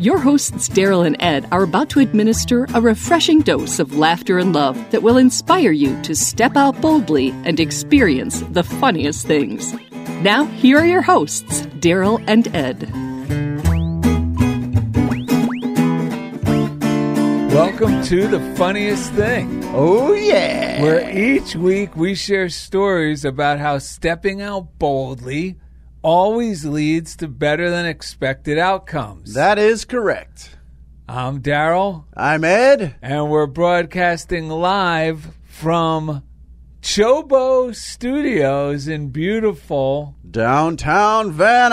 Your hosts, Daryl and Ed, are about to administer a refreshing dose of laughter and love that will inspire you to step out boldly and experience the funniest things. Now, here are your hosts, Daryl and Ed. Welcome to the funniest thing, Oh, yeah. where each week we share stories about how stepping out boldly always leads to better than expected outcomes. That is correct. I'm Daryl, I'm Ed. and we're broadcasting live from Chobo Studios in beautiful. Downtown Van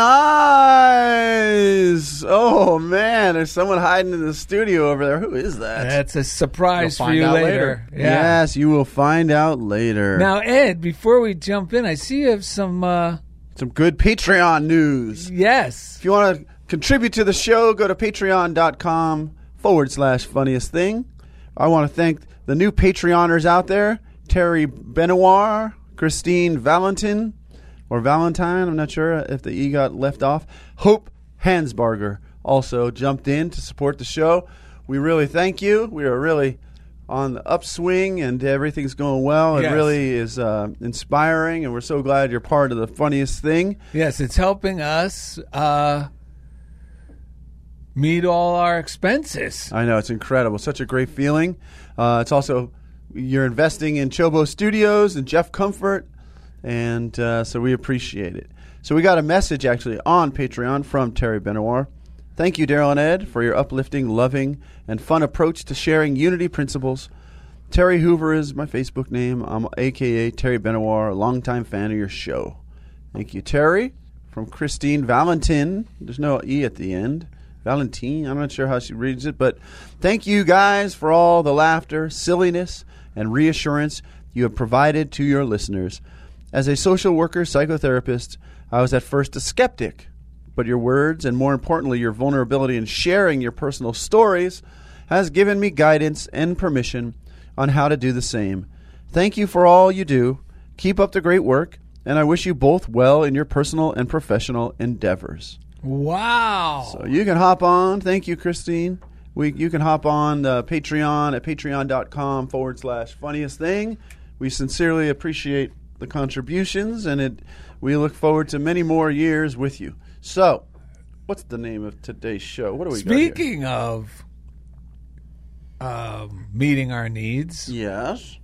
Nuys. Oh, man. There's someone hiding in the studio over there. Who is that? That's a surprise You'll for you later. later. Yes, you will find out later. Now, Ed, before we jump in, I see you have some. Uh, Some good Patreon news. yes. If you want to contribute to the show, go to patreon.com forward slash funniest thing. I want to thank the new Patreoners out there Terry Benoir, Christine Valentin, or Valentine. I'm not sure if the E got left off. Hope Hansbarger also jumped in to support the show. We really thank you. We are really on the upswing and everything's going well. It Yes. really is uh, inspiring, and we're so glad you're part of the funniest thing. Yes, it's helping us uh, meet all our expenses. I know it's incredible. Such a great feeling. Uh, it's also you're investing in Chobo Studios and Jeff Comfort, and uh, so we appreciate it. So we got a message actually on Patreon from Terry Benoir. Thank you, Daryl and Ed, for your uplifting, loving, and fun approach to sharing unity principles. Terry Hoover is my Facebook name. I'm AKA Terry Benoir, a longtime fan of your show. Thank you, Terry. From Christine Valentin. There's no E at the end. Valentine. I'm not sure how she reads it, but thank you guys for all the laughter, silliness, and reassurance you have provided to your listeners. As a social worker, psychotherapist, I was at first a skeptic, but your words and more importantly, your vulnerability in sharing your personal stories has given me guidance and permission on how to do the same. Thank you for all you do. Keep up the great work, and I wish you both well in your personal and professional endeavors. Wow. So you can hop on. Thank you, Christine. We, you can hop on uh, Patreon at patreon.com forward slash funniest thing. We sincerely appreciate the contributions, and it we look forward to many more years with you. So, what's the name of today's show? What are we Speaking of um, meeting our needs. Yes.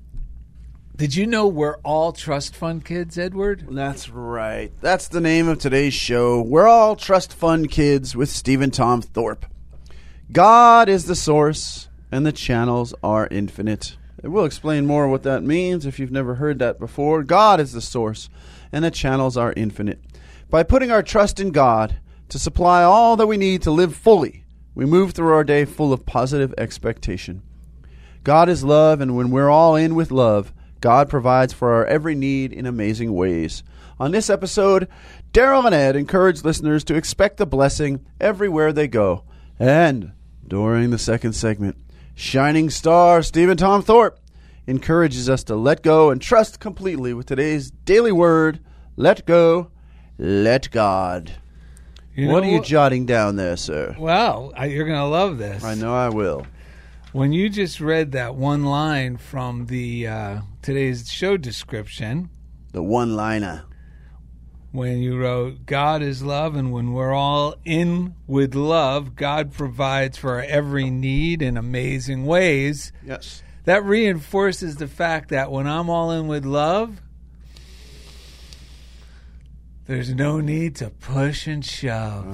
did you know we're all trust fund kids, Edward? That's right. That's the name of today's show. We're all trust fund kids with Stephen Tom Thorpe. God is the source, and the channels are infinite. And We'll explain more what that means if you've never heard that before. God is the source, and the channels are infinite. By putting our trust in God to supply all that we need to live fully, we move through our day full of positive expectation. God is love, and when we're all in with love, God provides for our every need in amazing ways. On this episode, Daryl and Ed encourage listeners to expect the blessing everywhere they go. And during the second segment, Shining Star Stephen Tom Thorpe encourages us to let go and trust completely with today's daily word let go, let God. You what know are you jotting down there, sir? Well, I, you're going to love this. I know I will. When you just read that one line from the uh, today's show description, The one liner. when you wrote God is love, and when we're all in with love, God provides for our every need in amazing ways. Yes. That reinforces the fact that when I'm all in with love, there's no need to push and shove.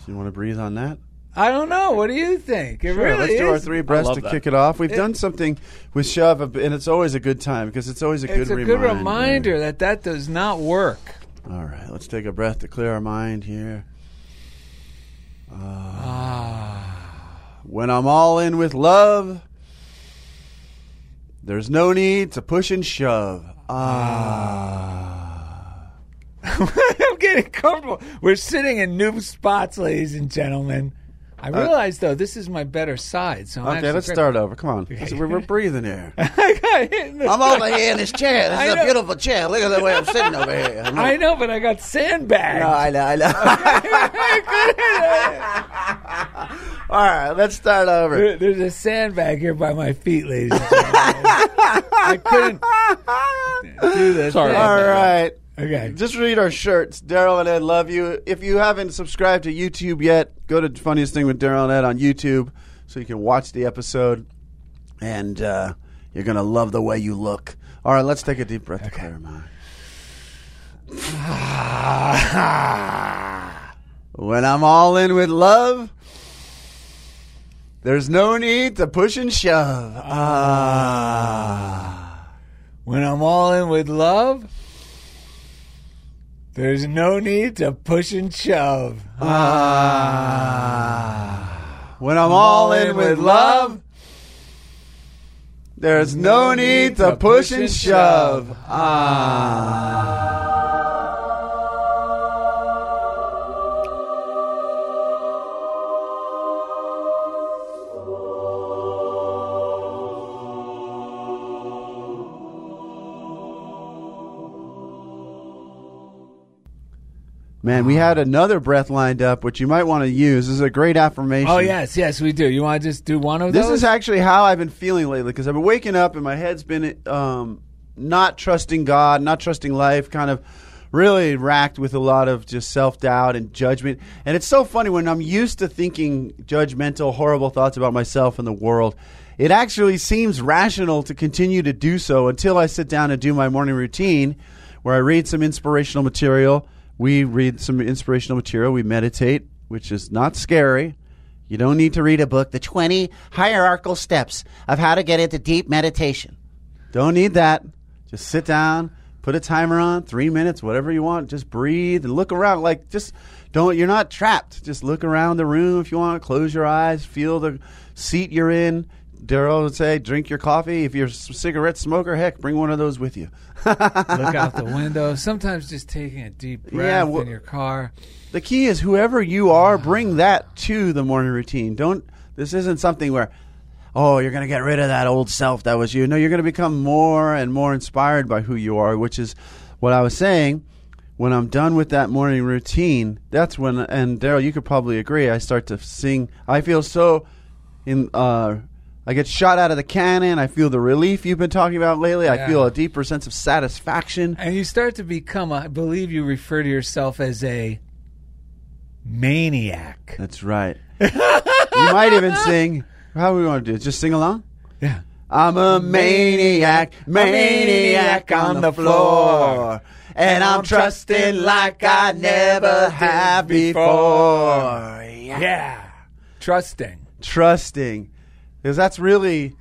So you want to breathe on that? I don't know. What do you think? It Sure, really let's do our is- three breaths love to that. kick it off. We've done something with shove, and it's always a good time because it's always a good It's a reminder. good reminder that that does not work. All right, let's take a breath to clear our mind here. Ah. When I'm all in with love, there's no need to push and shove. Ah. I'm getting comfortable. We're sitting in new spots, ladies and gentlemen. I realize though this is my better side. So I'm Uh, Okay, let's great. start over. Come on. We're, we're breathing here. I got hit in the I'm over here in this chair. This I is a beautiful chair. Look at the way I'm sitting over here. I'm I know, but I got sandbags. No, I know, I know. All right, let's start over. There- There's a sandbag here by my feet, ladies and gentlemen. I couldn't do this. Sorry. All right. Okay. Just read our shirts. Daryl and Ed love you. If you haven't subscribed to YouTube yet, go to Funniest Thing with Daryl and Ed on YouTube so you can watch the episode. And uh, you're going to love the way you look. All right, let's take a deep breath to clear our mind. When I'm all in with love, there's no need to push and shove. Ah. When I'm all in with love, there's no need to push and shove. Ah. When I'm all in with love, there's no need to push and shove. Ah. Man, we had another breath lined up, which you might want to use. This is a great affirmation. Oh yes, yes, we do. You want to just do one of This those? This is actually how I've been feeling lately because I've been waking up and my head's been um, not trusting God, not trusting life, kind of really racked with a lot of just self doubt and judgment. And it's so funny when I'm used to thinking judgmental, horrible thoughts about myself and the world. It actually seems rational to continue to do so until I sit down and do my morning routine where I read some inspirational material. We read some inspirational material. We meditate, which is not scary. You don't need to read a book, The 20 Hierarchical Steps of How to Get into Deep Meditation. Don't need that. Just sit down, put a timer on, three minutes, whatever you want. Just breathe and look around. Like, just don't, you're not trapped. Just look around the room if you want. Close your eyes, feel the seat you're in. Daryl would say, drink your coffee. If you're a cigarette smoker, heck, bring one of those with you. Look out the window. Sometimes just taking a deep breath Yeah, well- in your car. The key is whoever you are, bring that to the morning routine. Don't. This isn't something where, oh, you're going to get rid of that old self that was you. No, you're going to become more and more inspired by who you are, which is what I was saying. When I'm done with that morning routine, that's when. And Daryl, you could probably agree. I start to sing. I feel so in. Uh, I get shot out of the cannon. I feel the relief you've been talking about lately. I Yeah. feel a deeper sense of satisfaction. And you start to become, a, I believe you refer to yourself as a maniac. That's right. you might even sing. How do we want to do it? Just sing along? Yeah. I'm a maniac, maniac on the floor. And I'm trusting like I never have before. Yeah. Yeah. Trusting. Trusting. Because that's really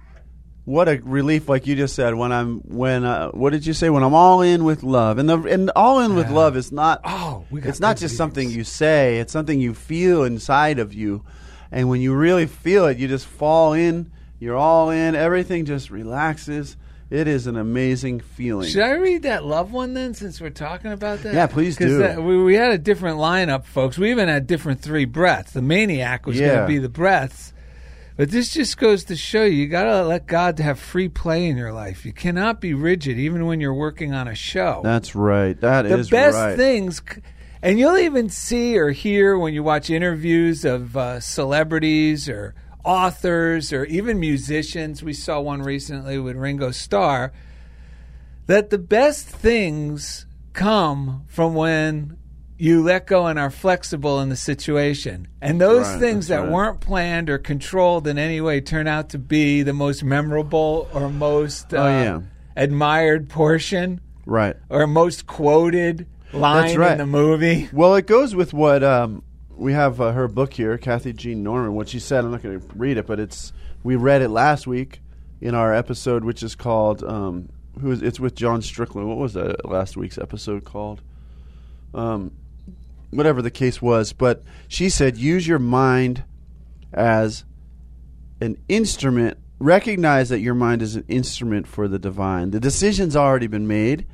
what a relief, like you just said, when I'm, when, uh, what did you say? When I'm all in with love. And the, and all in with love is not, Oh, we got it's not just readings. something you say, it's something you feel inside of you. And when you really feel it, you just fall in, you're all in, everything just relaxes. It is an amazing feeling. Should I read that love one then, since we're talking about that? Yeah, please do. that- we, we had a different lineup, folks. We even had different three breaths. The maniac was going to be the breaths. But this just goes to show you, you got to let God have free play in your life. You cannot be rigid, even when you're working on a show. That's right. That the is best right. things, and you'll even see or hear when you watch interviews of uh, celebrities or authors or even musicians. We saw one recently with Ringo Starr. That the best things come from when you let go and are flexible in the situation. And those Right, things that right. weren't planned or controlled in any way turn out to be the most memorable or most uh, Oh, yeah. admired portion Right. or most quoted line right. in the movie. Well, it goes with what um, we have uh, her book here, Kathy Jean Norman. What she said, I'm not going to read it, but it's we read it last week in our episode, which is called um, "Who is?" It's with John Strickland. What was that last week's episode called? Um, whatever the case was, but she said, use your mind as an instrument. Recognize that your mind is an instrument for the divine. The decision's already been made.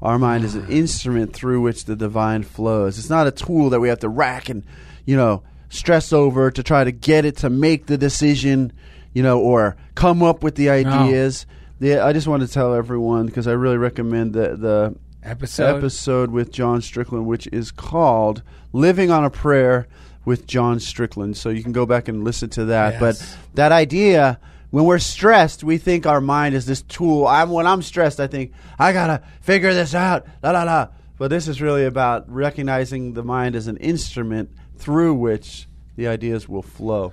Our mind is an instrument through which the divine flows. It's not a tool that we have to rack and, you know, stress over to try to get it to make the decision, you know, or come up with the ideas. The, I just want to tell everyone because I really recommend the the Episode. episode with John Strickland, which is called "Living on a Prayer with John Strickland." So you can go back and listen to that. Yes. But that idea, when we're stressed, we think our mind is this tool. I'm when I'm stressed, I think I gotta figure this out. La la la. But this is really about recognizing the mind as an instrument through which the ideas will flow.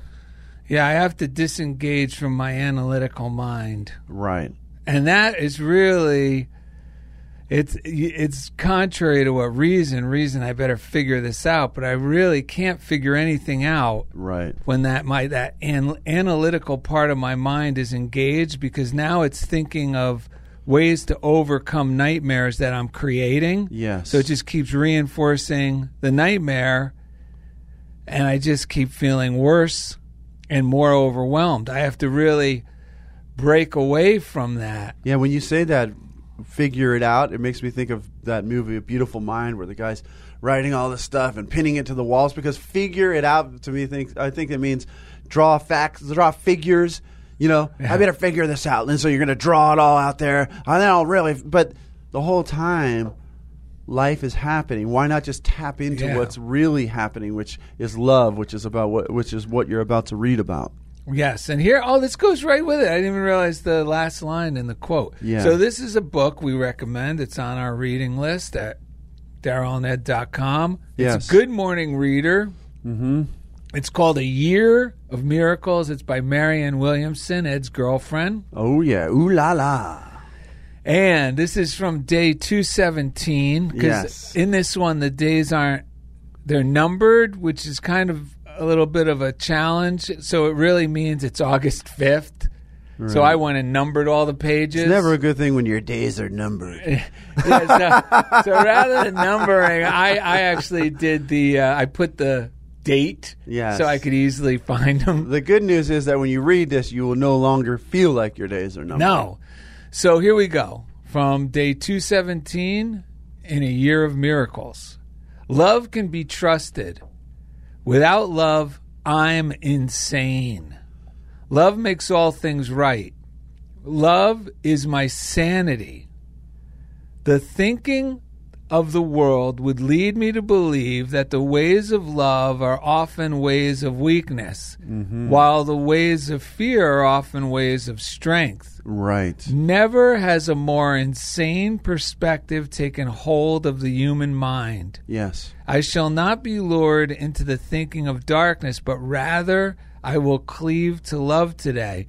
Yeah, I have to disengage from my analytical mind. Right. and that is really it's it's contrary to what reason reason I better figure this out but I really can't figure anything out Right. when that my that an, analytical part of my mind is engaged because now it's thinking of ways to overcome nightmares that I'm creating Yes. so it just keeps reinforcing the nightmare and I just keep feeling worse and more overwhelmed I have to really break away from that Yeah, when you say that, figure it out, it makes me think of that movie, A Beautiful Mind, where the guy's writing all this stuff and pinning it to the walls. Because figure it out to me, think I think it means draw facts, draw figures. You know, I better figure this out, and so you're going to draw it all out there, and then I'll really. But the whole time, life is happening. Why not just tap into Yeah. what's really happening, which is love, which is about what, which is what you're about to read about. Yes, and here, oh, this goes right with it. I didn't even realize the last line in the quote. Yeah. So this is a book we recommend. It's on our reading list at darylned.com. It's Yes. a good morning reader. Mm-hmm. It's called A Year of Miracles. It's by Marianne Williamson, Ed's girlfriend. Oh yeah, ooh la la. And this is from day 217. Because Yes. in this one, the days aren't, they're numbered, which is kind of a little bit of a challenge. So it really means it's August 5th. So I went and numbered all the pages. It's never a good thing when your days are numbered. Yeah, so, so rather than numbering, I, I actually did the, uh, I put the date Yes. so I could easily find them. The good news is that when you read this, you will no longer feel like your days are numbered. No. So here we go. From day 217 in a year of miracles. Love can be trusted. Without love, I'm insane. Love makes all things right. Love is my sanity. The thinking of the world would lead me to believe that the ways of love are often ways of weakness, mm-hmm. while the ways of fear are often ways of strength. Right. Never has a more insane perspective taken hold of the human mind. Yes. I shall not be lured into the thinking of darkness, but rather I will cleave to love today.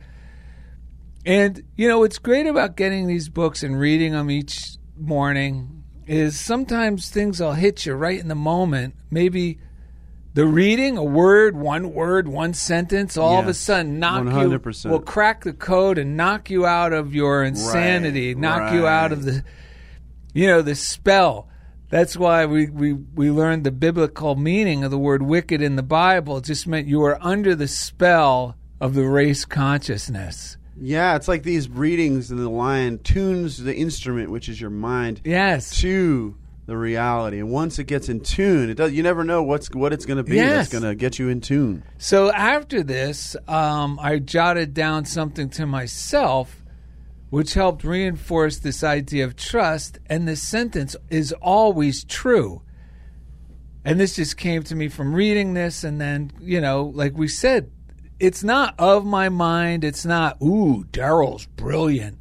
And, you know, what's great about getting these books and reading them each morning is sometimes things will hit you right in the moment. Maybe the reading, a word, one word, one sentence, all of a sudden knock 100%. you, will crack the code and knock you out of your insanity, knock you out of the, you know, the spell. That's why we, we, we learned the biblical meaning of the word wicked in the Bible. It just meant you were under the spell of the race consciousness. Yeah, it's like these readings in the lion tunes the instrument, which is your mind, Yes. to the reality. And once it gets in tune, it does. You never know what's what it's going to be Yes. that's going to get you in tune. So after this, um, I jotted down something to myself, which helped reinforce this idea of trust. And this sentence is always true. And this just came to me from reading this. And then, you know, like we said, it's not of my mind. It's not, ooh, Daryl's brilliant.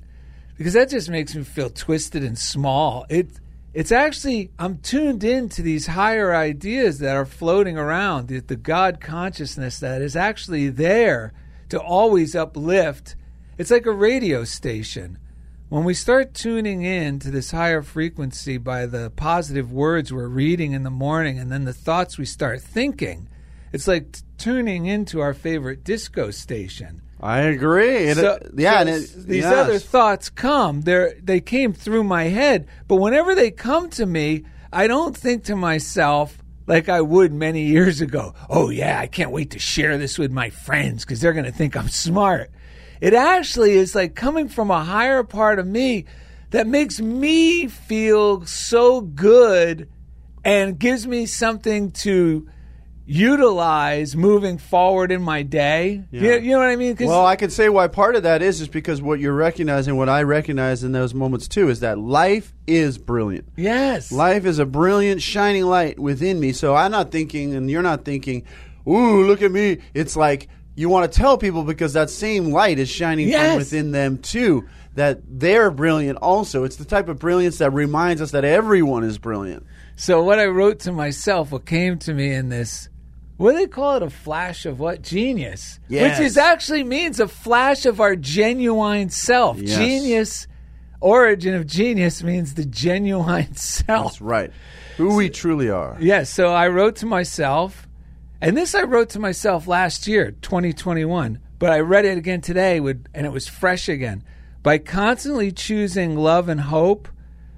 Because that just makes me feel twisted and small. It, it's actually, I'm tuned in to these higher ideas that are floating around, the, the God consciousness that is actually there to always uplift. It's like a radio station. When we start tuning in to this higher frequency by the positive words we're reading in the morning and then the thoughts we start thinking, it's like tuning into our favorite disco station. I agree. So, it- yeah, so and it, these yes. other thoughts come. They they came through my head, but whenever they come to me, I don't think to myself like I would many years ago. Oh, yeah, I can't wait to share this with my friends because they're going to think I'm smart. It actually is like coming from a higher part of me that makes me feel so good and gives me something to utilize moving forward in my day. Yeah. You, you know what I mean? Well, I could say why part of that is is because what you're recognizing, what I recognize in those moments too, is that life is brilliant. yes. Life is a brilliant, shining light within me. So I'm not thinking, and you're not thinking, "Ooh, look at me." It's like you want to tell people because that same light is shining Yes. from within them too. That they're brilliant. Also, it's the type of brilliance that reminds us that everyone is brilliant. So what I wrote to myself, what came to me in this, what do they call it? A flash of what? Genius. Yes. Which is actually means a flash of our genuine self. Yes. Genius, origin of genius means the genuine self. That's right. Who we truly are. Yes. so I wrote to myself, and this I wrote to myself last year, 2021, but I read it again today, with, and it was fresh again. By constantly choosing love and hope,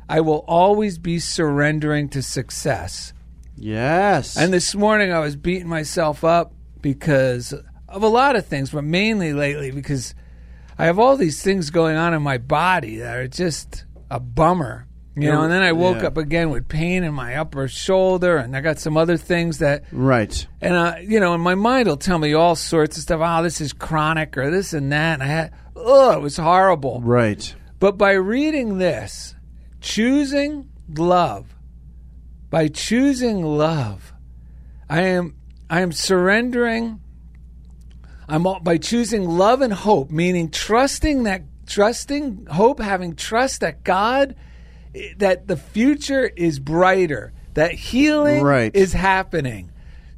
I will always be surrendering to success. Yes. And this morning I was beating myself up because of a lot of things, but mainly lately because I have all these things going on in my body that are just a bummer. You know, and then I woke Yeah. up again with pain in my upper shoulder, and I got some other things that, right. and uh, you know, and my mind will tell me all sorts of stuff. Oh, this is chronic, or this and that. And I had, oh, it was horrible. Right. But by reading this, choosing love, by choosing love, I am I am surrendering. I'm all, by choosing love and hope, meaning trusting that trusting hope, having trust that God, eh, that the future is brighter, that healing Right. is happening.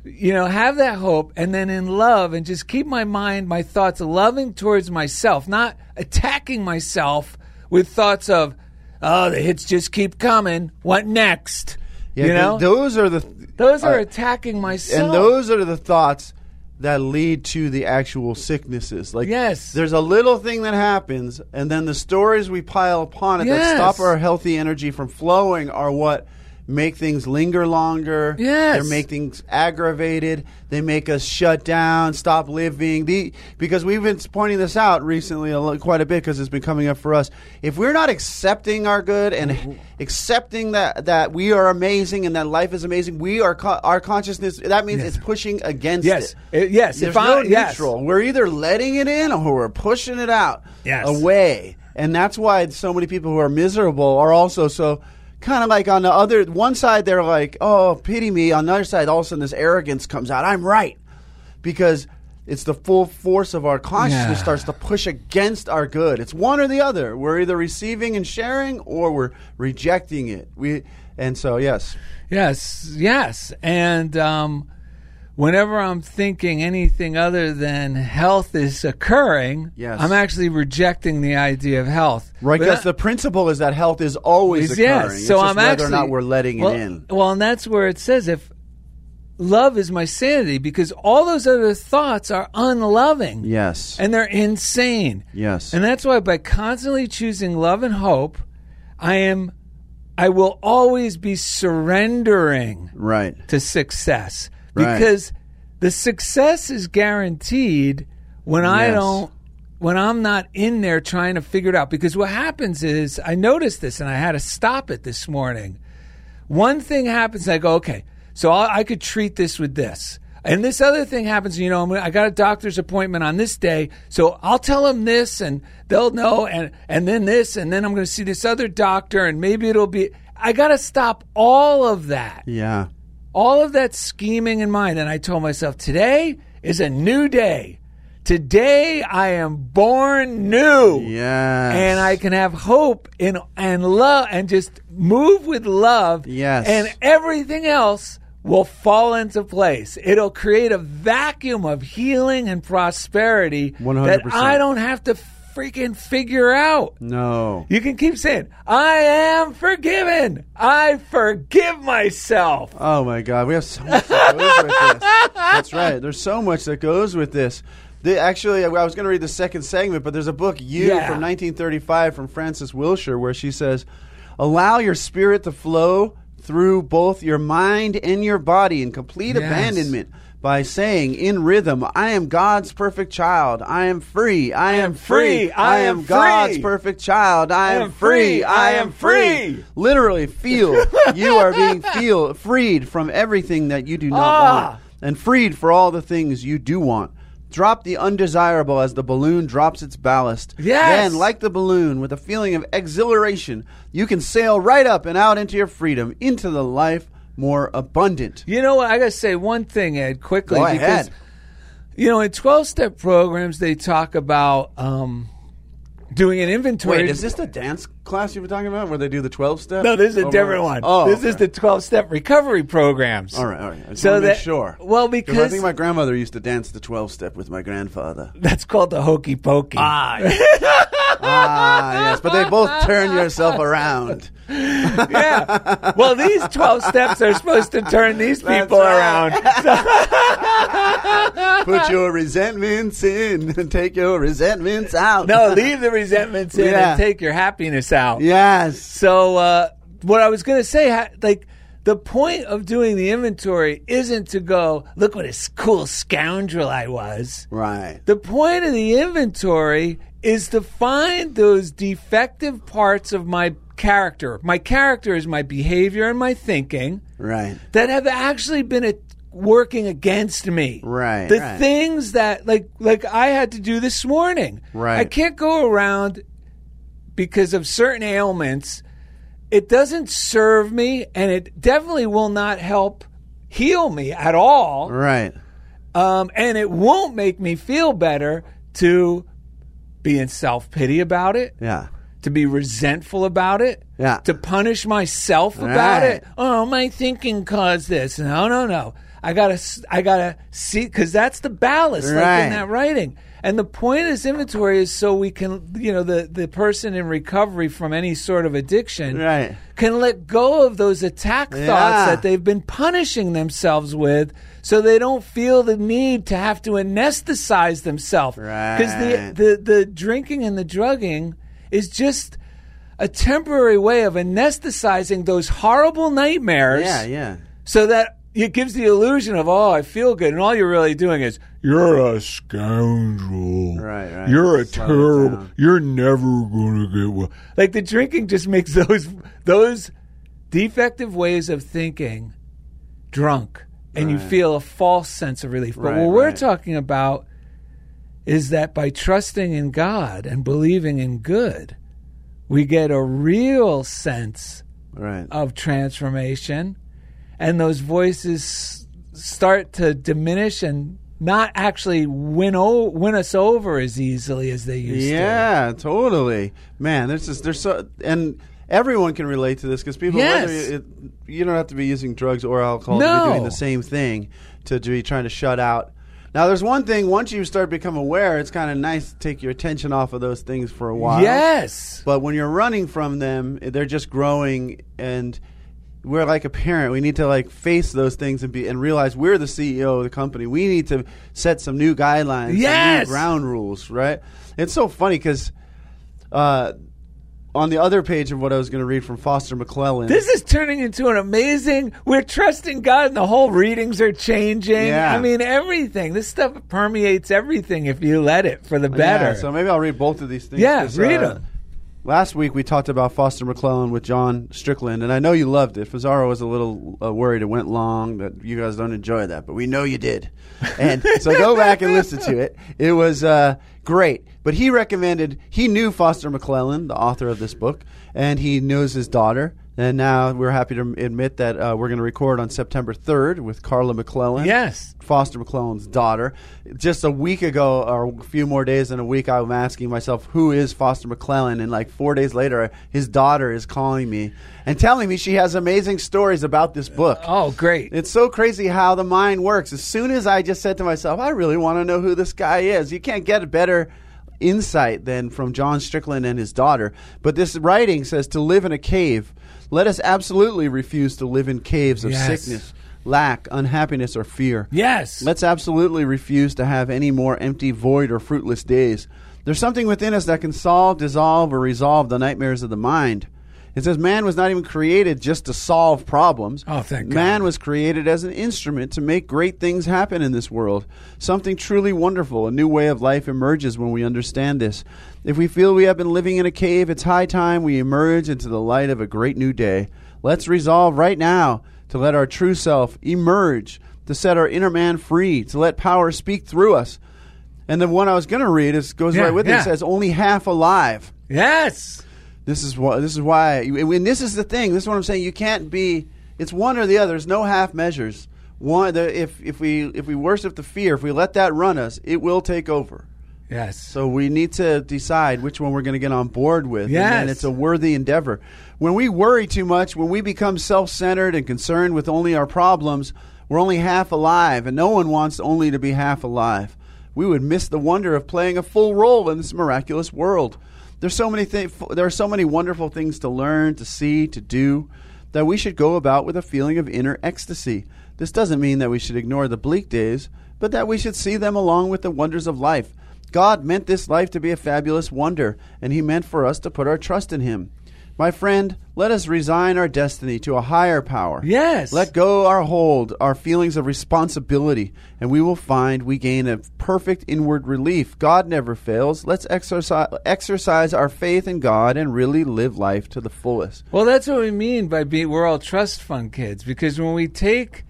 You know, have that hope, and then in love, and just keep my mind, my thoughts loving towards myself, not attacking myself with thoughts of, oh, the hits just keep coming. What next? Yeah, you th- know, those are the those are uh, attacking myself. and those are the thoughts that lead to the actual sicknesses. Like Yes. there's a little thing that happens, and then the stories we pile upon it that stop our healthy energy from flowing are what make things linger longer. Yes. they make things aggravated. They make us shut down, stop living. The because we've been pointing this out recently a quite a bit because it's been coming up for us. If we're not accepting our good and accepting that that we are amazing and that life is amazing, we are co- our consciousness. That means it's pushing against Yes. it. Uh, yes. There's If I- no yes. neutral. We're either letting it in or we're pushing it out Yes. away. And that's why so many people who are miserable are also so kind of like on the other one side they're like, "Oh, pity me." On the other side all of a sudden this arrogance comes out. I'm right. Because it's the full force of our consciousness Yeah. starts to push against our good. It's one or the other. We're either receiving and sharing or we're rejecting it. We and so yes. Yes, yes. And um, whenever I'm thinking anything other than health is occurring, Yes. I'm actually rejecting the idea of health. Right, because the principle is that health is always is- occurring. yes. So I'm whether actually or not we're letting well, it in. Well, and that's where it says if love is my sanity, because all those other thoughts are unloving. Yes. And they're insane. Yes. And that's why by constantly choosing love and hope, I am I will always be surrendering right. to success Right. because the success is guaranteed when I don't when I'm not in there trying to figure it out because what happens is I noticed this and I had to stop it this morning. One thing happens I go okay, so i I could treat this with this. And this other thing happens, you know, I got a doctor's appointment on this day, so I'll tell them this, and they'll know, and and then this, and then I'm going to see this other doctor, and maybe it'll be. I got to stop all of that Yeah. All of that scheming in mind. And I told myself, today is a new day. Today I am born new. Yes. And I can have hope in and love and just move with love. Yes. And everything else will fall into place. It'll create a vacuum of healing and prosperity 100%. that I don't have to freaking figure out. No. You can keep saying, I am forgiven. I forgive myself. Oh my God, we have so much that goes with this. That's right. There's so much that goes with this. The, actually, I was going to read the second segment, but there's a book, You, Yeah. from 1935, from Frances Wilshire, where she says, "Allow your spirit to flow through both your mind and your body in complete Yes. abandonment by saying in rhythm, I am God's perfect child. I am free. I am free. I am God's perfect child. I am free. I am free. free. Literally feel you are being feel freed from everything that you do not Ah. want and freed for all the things you do want. Drop the undesirable as the balloon drops its ballast. Yes. Then, like the balloon, with a feeling of exhilaration, you can sail right up and out into your freedom, into the life more abundant. You know what? I got to say one thing, Ed, quickly. Go because, ahead. You know, in 12 step programs, they talk about um, doing an inventory. Wait, is this the dance class you were talking about where they do the 12 step? No, this is a Over- different one. Oh, this is the 12 step recovery programs. All right, all right. So that- sure. well, because I think my grandmother used to dance the 12 step with my grandfather. That's called the hokey pokey. ah, yes, but they both turn yourself around. yeah. Well, these 12 steps are supposed to turn these people right. around. Put your resentments in and take your resentments out. No, leave the resentments in Yeah. and take your happiness out. Yes. So, uh, what I was going to say, like, the point of doing the inventory isn't to go, look what a cool scoundrel I was. Right. The point of the inventory is to find those defective parts of my character. My character is my behavior and my thinking Right. that have actually been a, working against me. Right, The right. things that like like I had to do this morning. Right. I can't go around because of certain ailments. It doesn't serve me and it definitely will not help heal me at all. Right. Um, and it won't make me feel better to be in self pity about it, Yeah. to be resentful about it, Yeah. to punish myself about Right. it. Oh, my thinking caused this. No, no, no. I gotta, I gotta see because that's the ballast, like in that writing. And the point of this inventory is so we can, you know, the the person in recovery from any sort of addiction Right. can let go of those attack thoughts that they've been punishing themselves with so they don't feel the need to have to anesthetize themselves. Because Right. the, the, the drinking and the drugging is just a temporary way of anesthetizing those horrible nightmares Yeah, yeah. so that it gives the illusion of, oh, I feel good. And all you're really doing is, you're a scoundrel. Right, right. You're a Slow terrible. You're never going to get well. Like the drinking just makes those those defective ways of thinking drunk, and you feel a false sense of relief. But Right, what we're right. talking about is that by trusting in God and believing in good, we get a real sense Right. of transformation, and those voices start to diminish and not actually win o- win us over as easily as they used to. Yeah, totally. Man, there's just there's so and everyone can relate to this because people Yes. whether you, it, you don't have to be using drugs or alcohol to No. be doing the same thing to be trying to shut out. Now, there's one thing. Once you start become aware, it's kind of nice to take your attention off of those things for a while. Yes. But when you're running from them, they're just growing, and we're like a parent. We need to like face those things and be and realize we're the CEO of the company. We need to set some new guidelines, Yes. new ground rules. Right? It's so funny because uh, on the other page of what I was going to read from Foster McClellan, This is turning into an amazing. We're trusting God, and the whole readings are changing. Yeah. I mean, everything. This stuff permeates everything if you let it for the better. Yeah, so maybe I'll read both of these things. Yeah, read uh, 'em. Last week we talked about Foster McClellan with John Strickland, and I know you loved it. Fazaro was a little uh, worried it went long, that you guys don't enjoy that, but we know you did. And so go back and listen to it. It was uh, great. But he recommended, he knew Foster McClellan, the author of this book, and he knows his daughter. And now we're happy to admit that uh, we're going to record on September 3rd with Carla McClellan. Yes. Foster McClellan's daughter. Just a week ago, or a few more days than a week, I'm asking myself, who is Foster McClellan? And like four days later, his daughter is calling me and telling me she has amazing stories about this book. Oh, great. It's so crazy how the mind works. As soon as I just said to myself, I really want to know who this guy is, you can't get a better insight than from John Strickland and his daughter. But this writing says to live in a cave. Let us absolutely refuse to live in caves of Yes. sickness, lack, unhappiness, or fear. yes. Let's absolutely refuse to have any more empty, void, or fruitless days. There's something within us that can solve, dissolve, or resolve the nightmares of the mind. It says man was not even created just to solve problems. Oh, thank God. Man was created as an instrument to make great things happen in this world. Something truly wonderful, a new way of life emerges when we understand this. If we feel we have been living in a cave, it's high time we emerge into the light of a great new day. Let's resolve right now to let our true self emerge, to set our inner man free, to let power speak through us. And the one I was going to read is goes Yeah, right with it. It says, "Only half alive." Yes. This is why. This is why. And this is the thing. This is what I'm saying. You can't be. It's one or the other. There's no half measures. One. The, if if we if we worship the fear, if we let that run us, it will take over. Yes. So we need to decide which one we're going to get on board with. Yes. And it's a worthy endeavor. When we worry too much, when we become self centered and concerned with only our problems, we're only half alive, and no one wants only to be half alive. We would miss the wonder of playing a full role in this miraculous world. There's so many. There are so many wonderful things to learn, to see, to do, that we should go about with a feeling of inner ecstasy. This doesn't mean that we should ignore the bleak days, but that we should see them along with the wonders of life. God meant this life to be a fabulous wonder, and He meant for us to put our trust in Him. My friend, let us resign our destiny to a higher power. Yes. Let go our hold, our feelings of responsibility, and we will find we gain a perfect inward relief. God never fails. Let's exercise, exercise our faith in God and really live life to the fullest. Well, that's what we mean by being we're all trust fund kids because when we take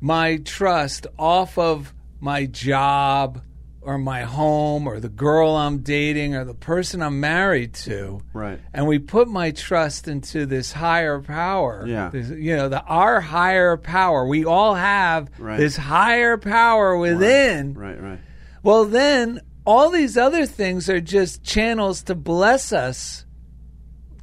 my trust off of my job or my home or the girl I'm dating or the person I'm married to, Right. and we put my trust into this higher power, Yeah. this- you know, the our higher power. We all have Right. this higher power within. Right, right. Well, then all these other things are just channels to bless us,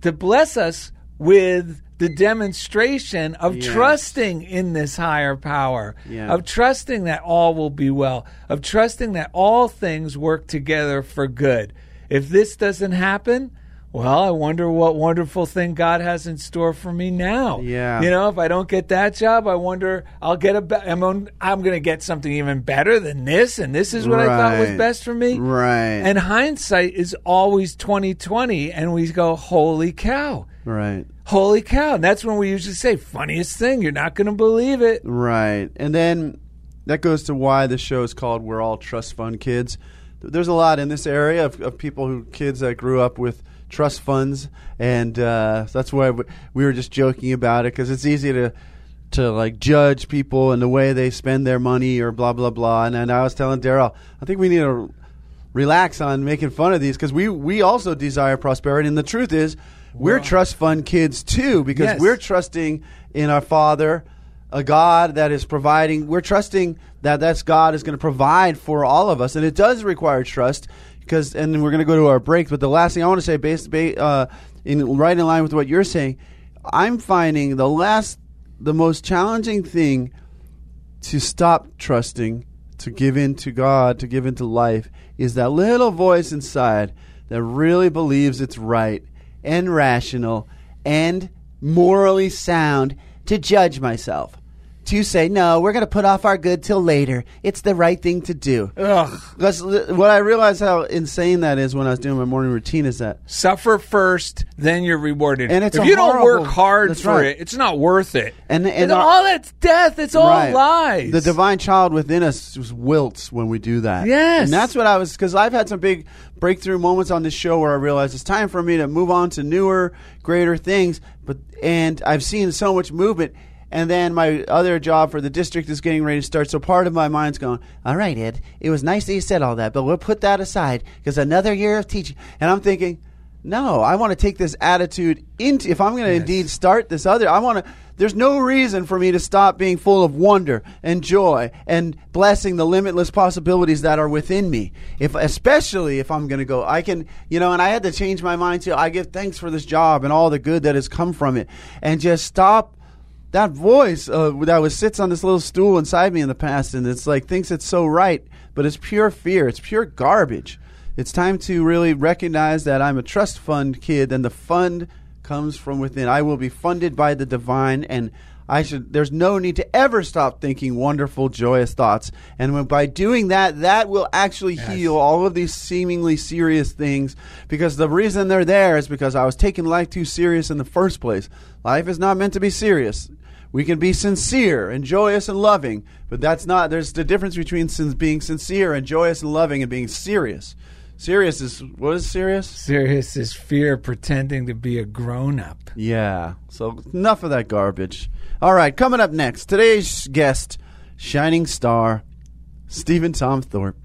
to bless us with the demonstration of Yes. trusting in this higher power, Yeah. of trusting that all will be well, of trusting that all things work together for good. If this doesn't happen, well, I wonder what wonderful thing God has in store for me now. Yeah. You know, if I don't get that job, I wonder I'll get a be- I'm, on, I'm going to get something even better than this and this is what I thought was best for me. Right. And hindsight is always 2020 and we go, "Holy cow." Right. Holy cow. And that's when we usually say, funniest thing, you're not going to believe it. Right. And then that goes to why the show is called We're All Trust Fund Kids. There's a lot in this area of, of people who, kids that grew up with trust funds. And uh, that's why we- we were just joking about it because it's easy to. To like judge people and the way they spend their money or blah blah blah, and, and I was telling Daryl, I think we need to relax on making fun of these because we we also desire prosperity, and the truth is, we're trust fund kids too because Yes. we're trusting in our Father, a God that is providing. We're trusting that that's God is going to provide for all of us, and it does require trust. Because, and we're going to go to our break. But the last thing I want to say, based, ba- uh, in right in line with what you're saying, I'm finding the last, the most challenging thing to stop trusting, to give in to God, to give into life, is that little voice inside that really believes it's right and rational and morally sound to judge myself. To say, no, we're going to put off our good till later. It's the right thing to do. Ugh. Because what I realized how insane that is when I was doing my morning routine is that Suffer first, then you're rewarded. And it's if you don't work hard for right. it, it's not worth it. And- and It's our- all that's death. It's all Right. lies. The divine child within us wilts when we do that. Yes. And that's what I was, because I've had some big breakthrough moments on this show where I realized it's time for me to move on to newer, greater things. But And I've seen so much movement. And then my other job for the district is getting ready to start. So part of my mind's going, all right, Ed, it was nice that you said all that, but we'll put that aside because another year of teaching. And I'm thinking, no, I want to take this attitude into, if I'm going to indeed start this other, I want to, there's no reason for me to stop being full of wonder and joy and blessing the limitless possibilities that are within me. If, especially if I'm going to go, I can, you know, and I had to change my mind too. I give thanks for this job and all the good that has come from it and just stop that voice uh, that was sits on this little stool inside me in the past and it's like thinks it's so right but it's pure fear it's pure garbage it's time to really recognize that i'm a trust fund kid and the fund comes from within i will be funded by the divine and I should. There's no need to ever stop thinking wonderful, joyous thoughts, and when, by doing that, that will actually heal all of these seemingly serious things. Because the reason they're there is because I was taking life too serious in the first place. Life is not meant to be serious. We can be sincere and joyous and loving, but that's not. There's the difference between sin, being sincere and joyous and loving and being serious. Serious is what is serious? Serious is fear pretending to be a grown up. Yeah. So enough of that garbage. All right, coming up next, today's guest, shining star, Stephen Tom Thorpe,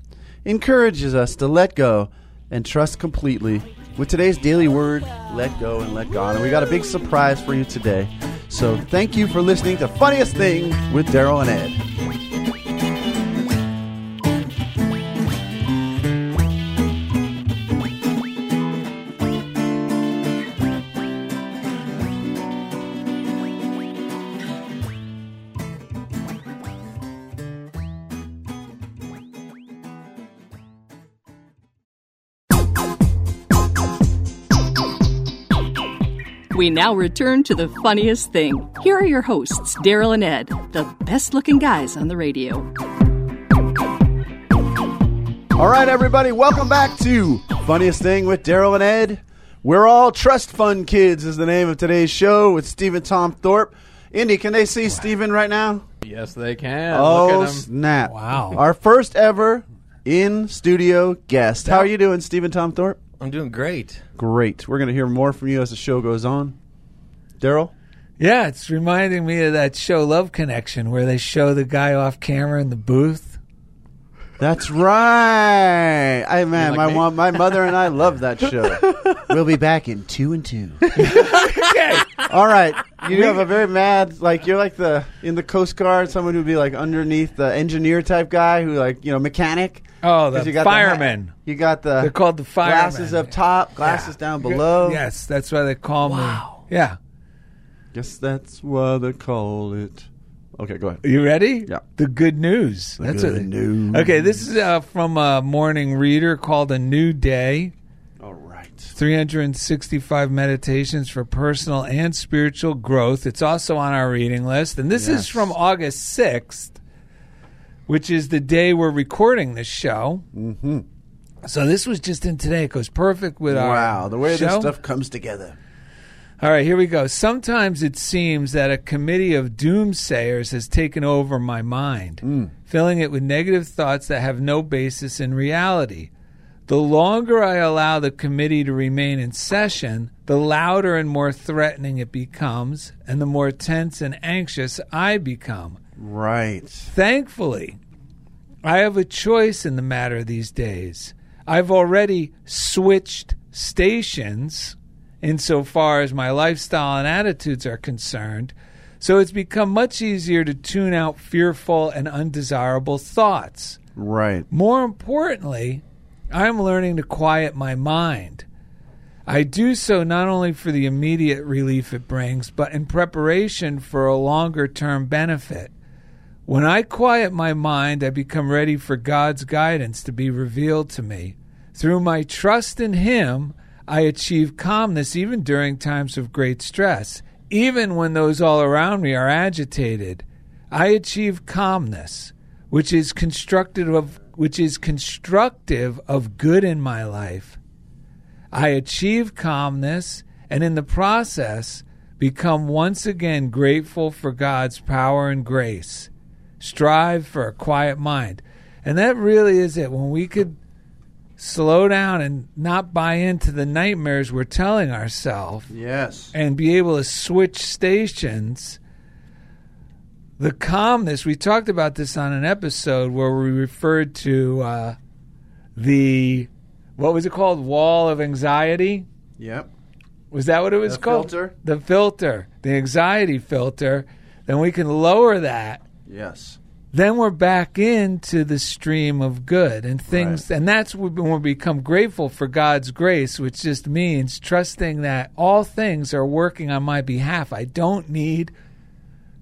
encourages us to let go and trust completely with today's daily word, let go and let God. And we got a big surprise for you today. So thank you for listening to Funniest Thing with Daryl and Ed. We now return to the funniest thing. Here are your hosts, Daryl and Ed, the best looking guys on the radio. All right, everybody, welcome back to Funniest Thing with Daryl and Ed. We're all trust fund kids is the name of today's show with Stephen Tom Thorpe. Indy, can they see Stephen right now? Yes, they can. Oh, Look at him. snap. Wow. Our first ever in studio guest. How are you doing, Stephen Tom Thorpe? I'm doing great. Great. We're going to hear more from you as the show goes on. Daryl? Yeah, it's reminding me of that show Love Connection where they show the guy off camera in the booth. That's right. I man, like my me? mom, my mother and I love that show. we'll be back in two and two. Okay. All right, you have a very mad, like you're like the in the Coast Guard, someone who'd be like underneath the engineer type guy who like you know mechanic. Oh, the you got firemen. hat- you got the They're called the firemen. glasses up top, glasses Yeah. down below. Yes, that's why they call Wow. me. Yeah. Guess that's why they call it. Okay, go ahead. You ready? Yeah. The good news. The That's good what- news. Okay, this is uh, from a morning reader called A New Day. All right. 365 meditations for personal and spiritual growth. It's also on our reading list. And this Yes. is from August 6th, which is the day we're recording this show. Mm-hmm. So this was just in today. It goes perfect with our Wow, the way this stuff comes together. All right, here we go. Sometimes it seems that a committee of doomsayers has taken over my mind, filling it with negative thoughts that have no basis in reality. The longer I allow the committee to remain in session, the louder and more threatening it becomes, and the more tense and anxious I become. Right. Thankfully, I have a choice in the matter these days. I've already switched stations insofar as my lifestyle and attitudes are concerned, so it's become much easier to tune out fearful and undesirable thoughts. Right. More importantly, I'm learning to quiet my mind. I do so not only for the immediate relief it brings, but in preparation for a longer term benefit. When I quiet my mind, I become ready for God's guidance to be revealed to me. Through my trust in Him, I achieve calmness even during times of great stress, even when those all around me are agitated. I achieve calmness, which is constructive of which is constructive of good in my life. I achieve calmness and in the process become once again grateful for God's power and grace. Strive for a quiet mind. And that really is it. When we could slow down and not buy into the nightmares we're telling ourselves Yes. and be able to switch stations. The calmness, we talked about this on an episode where we referred to uh, the, what was it called? Wall of anxiety? Yep. Was that what it was The called? filter? The filter, the anxiety filter. Then we can lower that. Yes. Then we're back into the stream of good and things, and that's when we become grateful for God's grace, which just means trusting that all things are working on my behalf. I don't need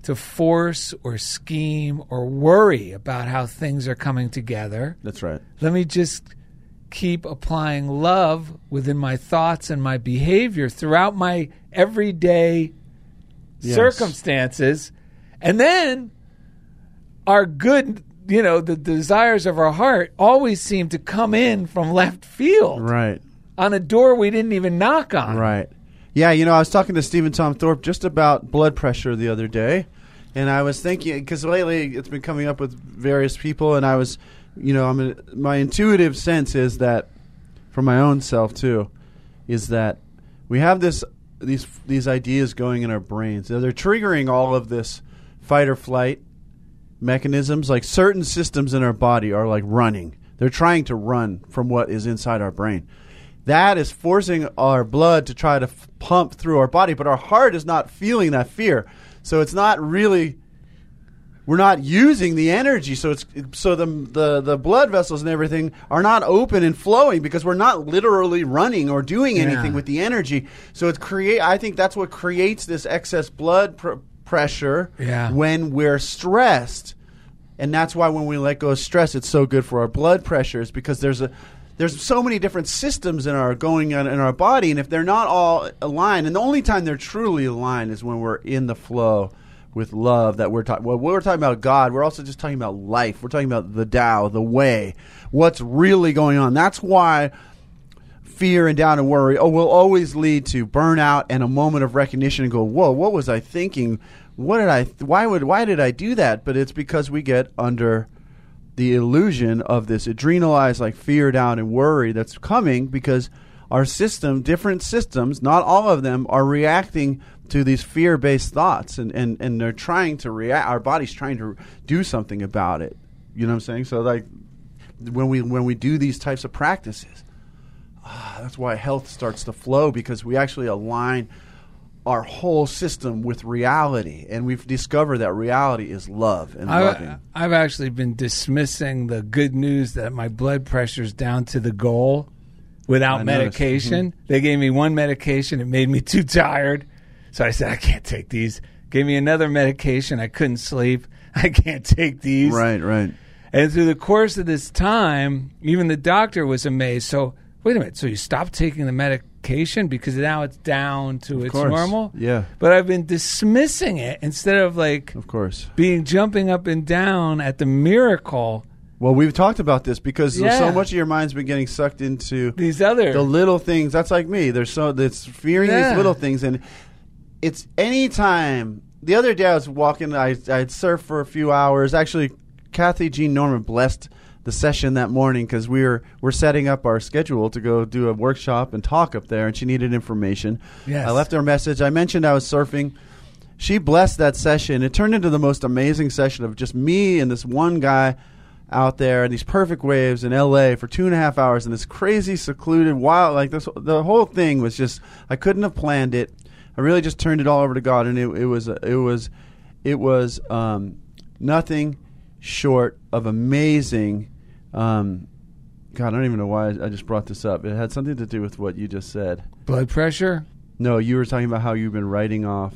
to force or scheme or worry about how things are coming together. That's right. Let me just keep applying love within my thoughts and my behavior throughout my everyday Yes. circumstances. And then our good, you know, the desires of our heart always seem to come in from left field Right. on a door we didn't even knock on. Right. Yeah, you know, I was talking to Stephen Tom Thorpe just about blood pressure the other day, and I was thinking because lately it's been coming up with various people, and I was, you know, I'm a, my intuitive sense is that, for my own self too, is that we have this these these ideas going in our brains. They're they're triggering all of this fight or flight mechanisms. Like certain systems in our body are like running. They're trying to run from what is inside our brain that is forcing our blood to try to f- pump through our body, but our heart is not feeling that fear. So it's not really we're not using the energy so it's so the the the blood vessels and everything are not open and flowing because we're not literally running or doing anything Yeah. with the energy so it's create I think that's what creates this excess blood pr- pressure Yeah. when we're stressed. And that's why when we let go of stress it's so good for our blood pressures because there's a there's so many different systems in our going on in our body. And if they're not all aligned and the only time they're truly aligned is when we're in the flow with love that we're talking well we're talking about god. We're also just talking about life. We're talking about the Tao the way what's really going on. That's why fear and doubt and worry oh will always lead to burnout and a moment of recognition and go whoa what was i thinking what did i why would why did i do that? But it's because we get under the illusion of this adrenalized like fear doubt and worry that's coming because our system different systems not all of them are reacting to these fear-based thoughts and, and, and they're trying to react our body's trying to do something about it. You know what i'm saying? So like when we when we do these types of practices ah, that's why health starts to flow because we actually align our whole system with reality and we've discovered that reality is love and loving I, I've actually been dismissing the good news that my blood pressure's down to the goal without I medication. Mm-hmm. They gave me one medication. It made me too tired. So I said, I can't take these. Gave me another medication. I couldn't sleep. I can't take these. right right And through the course of this time, even the doctor was amazed. So, wait a minute. So you stopped taking the medication because now it's down to its course. normal? Yeah. But I've been dismissing it instead of like of course being jumping up and down at the miracle. Well, we've talked about this because there's so much of your mind's been getting sucked into These other the little things. That's like me. There's so that's fearing Yeah. these little things, and it's any time. The other day I was walking. I I'd surfed for a few hours. Actually, Kathy Jean Norman blessed the session that morning because we were we're setting up our schedule to go do a workshop and talk up there, and she needed information. Yes. I left her a message. I mentioned I was surfing. She blessed that session. It turned into the most amazing session of just me and this one guy out there and these perfect waves in LA for two and a half hours and this crazy secluded wild like this the whole thing was just I couldn't have planned it. I really just turned it all over to God and it, it was it was it was um, nothing short of amazing um, God, I don't even know why I just brought this up. It had something to do with what you just said. blood pressure. No, you were talking about how you've been writing off.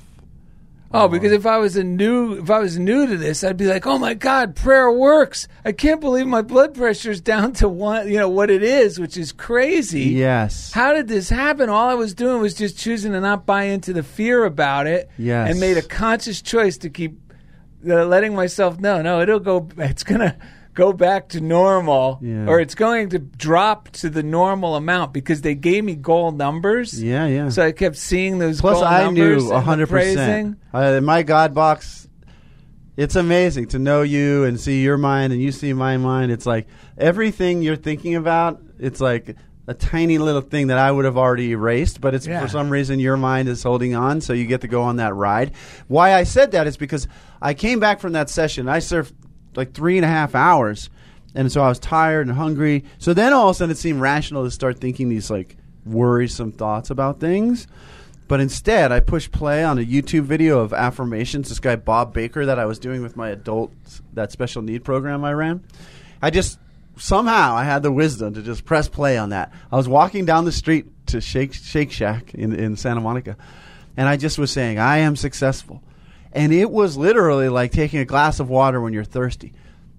Oh, because if I was a new if I was new to this, I'd be like, "Oh my god, prayer works. I can't believe my blood pressure's down to one, you know, what it is, which is crazy." Yes. How did this happen? All I was doing was just choosing to not buy into the fear about it, Yes. and made a conscious choice to keep uh, letting myself know, no, it'll go. It's gonna go back to normal, Yeah. or it's going to drop to the normal amount because they gave me goal numbers. Yeah, yeah. So I kept seeing those. Plus, goal I numbers knew hundred percent. Uh, my God box, it's amazing to know you and see your mind, and you see my mind. It's like everything you're thinking about. It's like a tiny little thing that I would have already erased, but it's Yeah. for some reason your mind is holding on, so you get to go on that ride. Why I said that is because I came back from that session. I surfed like three and a half hours, and so I was tired and hungry. So then all of a sudden it seemed rational to start thinking these like worrisome thoughts about things. But instead, I pushed play on a YouTube video of affirmations. This guy Bob Baker that I was doing with my adult that special need program I ran. I just somehow I had the wisdom to just press play on that. I was walking down the street to Shake Shake Shack in in Santa Monica, and I just was saying, "I am successful," and it was literally like taking a glass of water when you're thirsty.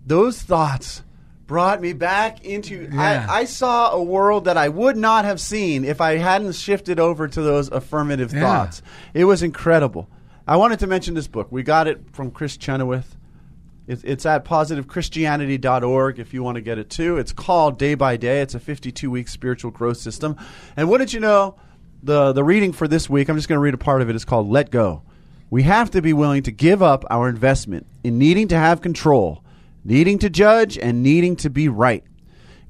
Those thoughts brought me back into Yeah. I, I saw a world that I would not have seen if I hadn't shifted over to those affirmative Yeah. thoughts. It was incredible. I wanted to mention this book. We got it from Chris Chenoweth. It's, it's at positivechristianity.org if you want to get it too. It's called Day by Day. It's a 52 week spiritual growth system. And wouldn't you know, the, the reading for this week, I'm just going to read a part of it, is called Let Go. We have to be willing to give up our investment in needing to have control, needing to judge, and needing to be right.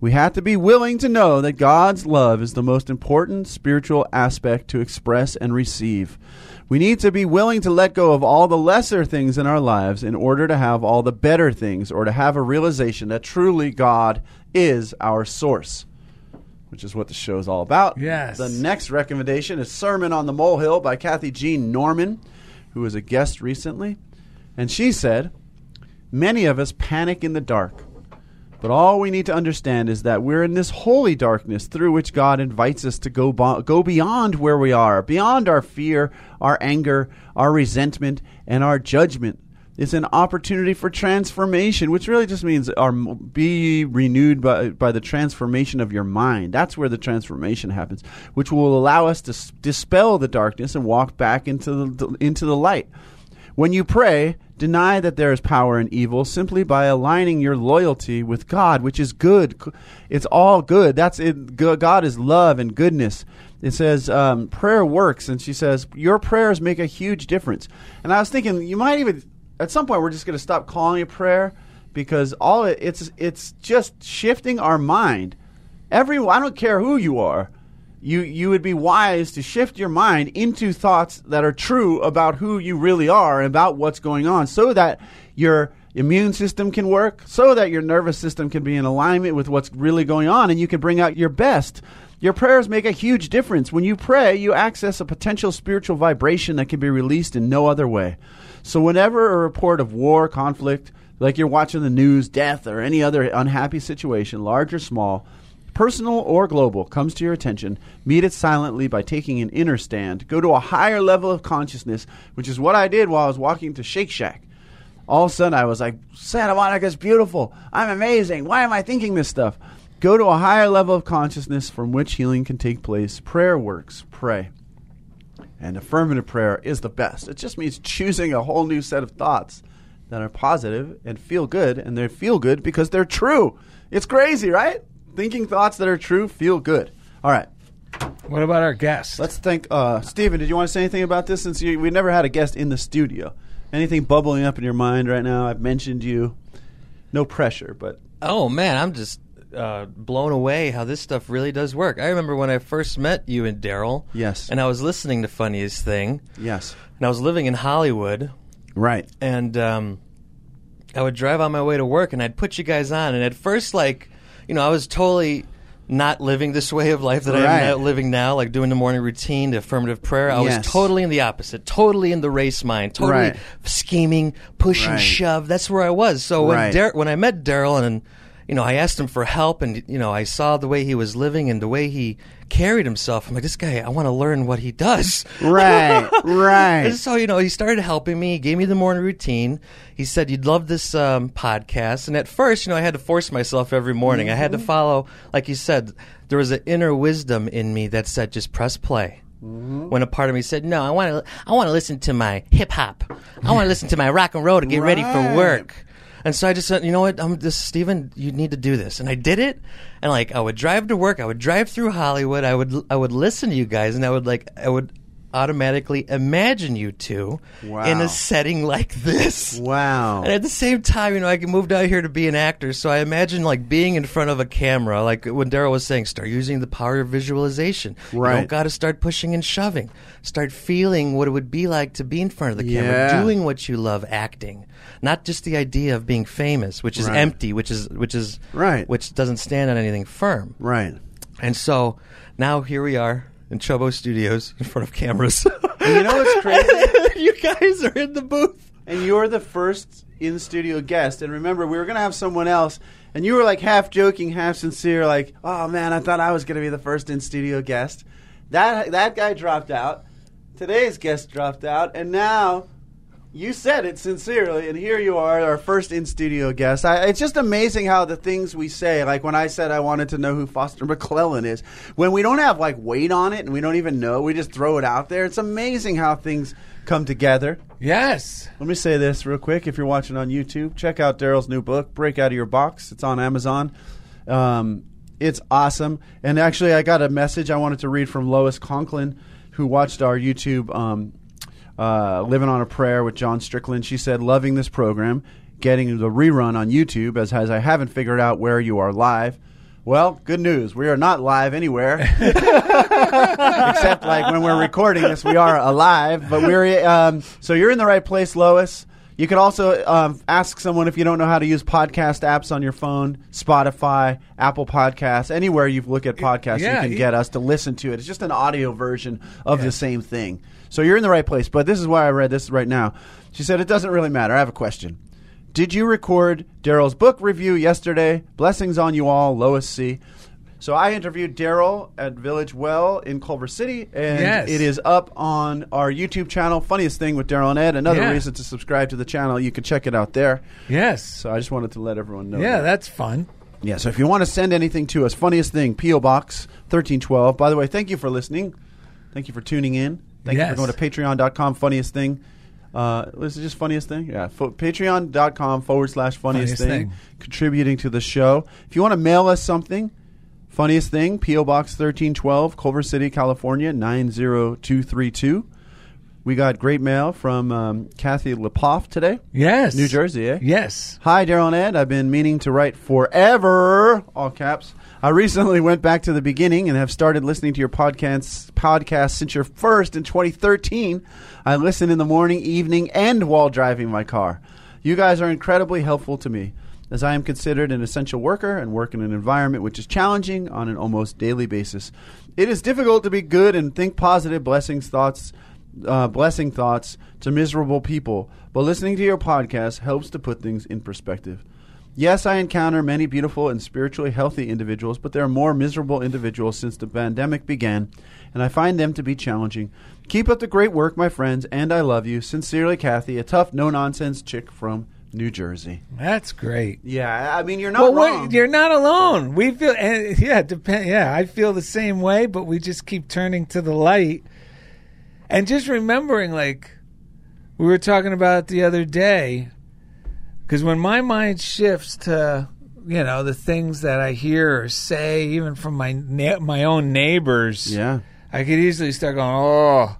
We have to be willing to know that God's love is the most important spiritual aspect to express and receive. We need to be willing to let go of all the lesser things in our lives in order to have all the better things or to have a realization that truly God is our source, which is what the show is all about. Yes. The next recommendation is Sermon on the Molehill by Kathy Jean Norman, who was a guest recently. And she said, Many of us panic in the dark. But all we need to understand is that we're in this holy darkness through which God invites us to go, bo- go beyond where we are, beyond our fear, our anger, our resentment, and our judgment. It's an opportunity for transformation, which really just means our, be renewed by, by the transformation of your mind. That's where the transformation happens, which will allow us to s- dispel the darkness and walk back into the, into the light. When you pray, deny that there is power in evil simply by aligning your loyalty with God, which is good. It's all good. That's it. God is love and goodness. It says um, prayer works, and she says your prayers make a huge difference. And I was thinking you might even at some point we're just going to stop calling it prayer because all it, it's it's just shifting our mind. Every I don't care who you are you you would be wise to shift your mind into thoughts that are true about who you really are and about what's going on so that your immune system can work so that your nervous system can be in alignment with what's really going on and you can bring out your best. Your prayers make a huge difference. When you pray you access a potential spiritual vibration that can be released in no other way so whenever a report of war conflict like you're watching the news death or any other unhappy situation large or small personal or global, comes to your attention, meet it silently by taking an inner stand. Go to a higher level of consciousness, which is what I did while I was walking to Shake Shack. All of a sudden, I was like, Santa Monica's beautiful. I'm amazing. Why am I thinking this stuff? Go to a higher level of consciousness from which healing can take place. Prayer works. Pray. And affirmative prayer is the best. It just means choosing a whole new set of thoughts that are positive and feel good, and they feel good because they're true. It's crazy, right? thinking thoughts that are true feel good. All right. What about our guest? Let's think. Uh, Stephen, did you want to say anything about this? Since you, we never had a guest in the studio, anything bubbling up in your mind right now? I've mentioned you. No pressure, but Oh man, I'm just uh, blown away how this stuff really does work. I remember when I first met you and Daryl. Yes. And I was listening to Funniest Thing, yes, and I was living in Hollywood, right. and um, I would drive on my way to work, and I'd put you guys on, and at first, like, you know, I was totally not living this way of life that Right. I'm living now, like doing the morning routine, the affirmative prayer. I Yes. was totally in the opposite, totally in the race mind, totally Right. scheming, push Right. and shove. That's where I was. So when. Dar- when I met Daryl and you know I asked him for help, and you know I saw the way he was living and the way he carried himself. I'm like, this guy, I want to learn what he does. Right, right. And so, you know, he started helping me. He gave me the morning routine. He said, You'd love this um, podcast. And at first, you know, I had to force myself every morning. I had to follow, like you said, there was an inner wisdom in me that said, just press play. When a part of me said, "No, I want to, I want to listen to my hip hop. I want to listen to my rock and roll to get ready for work." And so I just said, "You know what? I'm this, Stephen. You need to do this." And I did it. And like, I would drive to work. I would drive through Hollywood. I would, I would listen to you guys, and I would like, I would automatically imagine you two Wow. in a setting like this. Wow. And at the same time, you know, I moved out here to be an actor, so I imagine like being in front of a camera, like when Daryl was saying, start using the power of visualization. You Right. don't got to start pushing and shoving. Start feeling what it would be like to be in front of the Yeah. camera, doing what you love, acting, not just the idea of being famous, which is Right. empty, which is which is Right. which doesn't stand on anything firm. right. And so now here we are in Chobo Studios in front of cameras. And you know what's crazy? you guys are in the booth. and you're the first in studio guest. And remember, we were going to have someone else, and you were like half joking, half sincere, like, "Oh man, I thought I was going to be the first in studio guest." That that guy dropped out. Today's guest dropped out, and now You said it sincerely, and here you are, our first in studio guest. I, it's just amazing how the things we say, like when I said I wanted to know who Foster McClellan is, when we don't have like weight on it and we don't even know, we just throw it out there. It's amazing how things come together. Yes. Let me say this real quick. If you're watching on YouTube, check out Daryl's new book, Break Out of Your Box. It's on Amazon. Um, it's awesome. And actually, I got a message I wanted to read from Lois Conklin, who watched our YouTube um, uh, Living on a Prayer with John Strickland. She said, Loving this program, getting the rerun on YouTube, as, as I haven't figured out where you are live. Well, good news. We are not live anywhere. Except like when we're recording this, we are alive. But we're um, so you're in the right place, Lois. You could also um, ask someone if you don't know how to use podcast apps on your phone, Spotify, Apple Podcasts, anywhere you look at podcasts, Yeah, you can get us to listen to it. It's just an audio version of the same thing. So you're in the right place. But this is why I read this right now. She said it doesn't really matter. I have a question. Did you record Daryl's book review yesterday? Blessings on you all, Lois C. So I interviewed Daryl at Village Well in Culver City, and Yes. it is up on our YouTube channel. Funniest thing with Daryl and Ed. Another Yeah. reason to subscribe to the channel. You can check it out there. Yes. So I just wanted to let everyone know. Yeah, that. that's fun. Yeah, so if you want to send anything to us, funniest thing, P.O. Box 1312. By the way, thank you for listening. Thank you for tuning in. Thank you for going to patreon.com, funniest thing. Uh, is just funniest thing? Yeah, fo- patreon.com forward slash funniest, thing. contributing to the show. If you want to mail us something, funniest thing, P.O. Box 1312, Culver City, California, 90232. We got great mail from um, Kathy Lepoff today. Yes. New Jersey, eh? Yes. Hi, Daryl and Ed. I've been meaning to write forever, all caps. I recently went back to the beginning and have started listening to your podcast, podcast since your first in 2013. I listen in the morning, evening, and while driving my car. You guys are incredibly helpful to me, as I am considered an essential worker and work in an environment which is challenging on an almost daily basis. It is difficult to be good and think positive blessings, thoughts, uh, blessing thoughts to miserable people, but listening to your podcast helps to put things in perspective. Yes, I encounter many beautiful and spiritually healthy individuals, but there are more miserable individuals since the pandemic began, and I find them to be challenging. Keep up the great work, my friends, and I love you. Sincerely, Kathy, a tough, no nonsense chick from New Jersey. That's great. Yeah, I mean, you're not well, wrong. you're not alone. We feel, and yeah, depend. Yeah, I feel the same way, but we just keep turning to the light, and just remembering, like we were talking about the other day, because when my mind shifts to, you know, the things that I hear or say, even from my na- my own neighbors, yeah, I could easily start going, oh,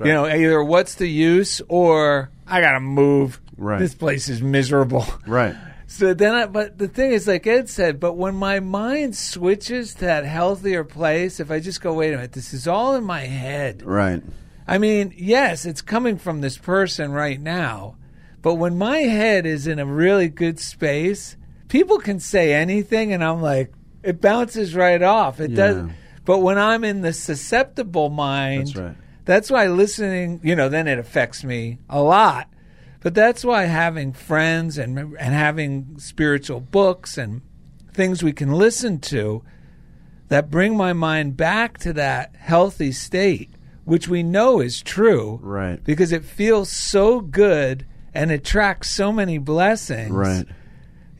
right. you know, either what's the use or I gotta move. Right. This place is miserable. right. So then, I, but the thing is, like Ed said, but when my mind switches to that healthier place, if I just go, wait a minute, this is all in my head. Right. I mean, yes, it's coming from this person right now, but when my head is in a really good space, people can say anything, and I'm like, it bounces right off. It Yeah. does. But when I'm in the susceptible mind, That's right. that's why listening, you know, then it affects me a lot. But that's why having friends and and having spiritual books and things we can listen to that bring my mind back to that healthy state, which we know is true, Right. Because it feels so good and it attracts so many blessings, Right.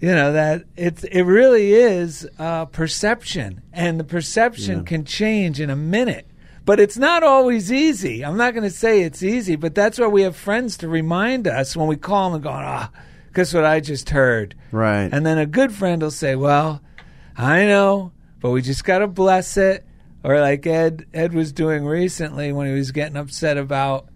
You know that it's it really is uh, perception, and the perception Yeah. can change in a minute. But it's not always easy. I'm not going to say it's easy, but that's why we have friends to remind us when we call them and go, ah, guess what I just heard. Right. And then a good friend will say, well, I know, but we just got to bless it. Or like Ed, Ed was doing recently when he was getting upset about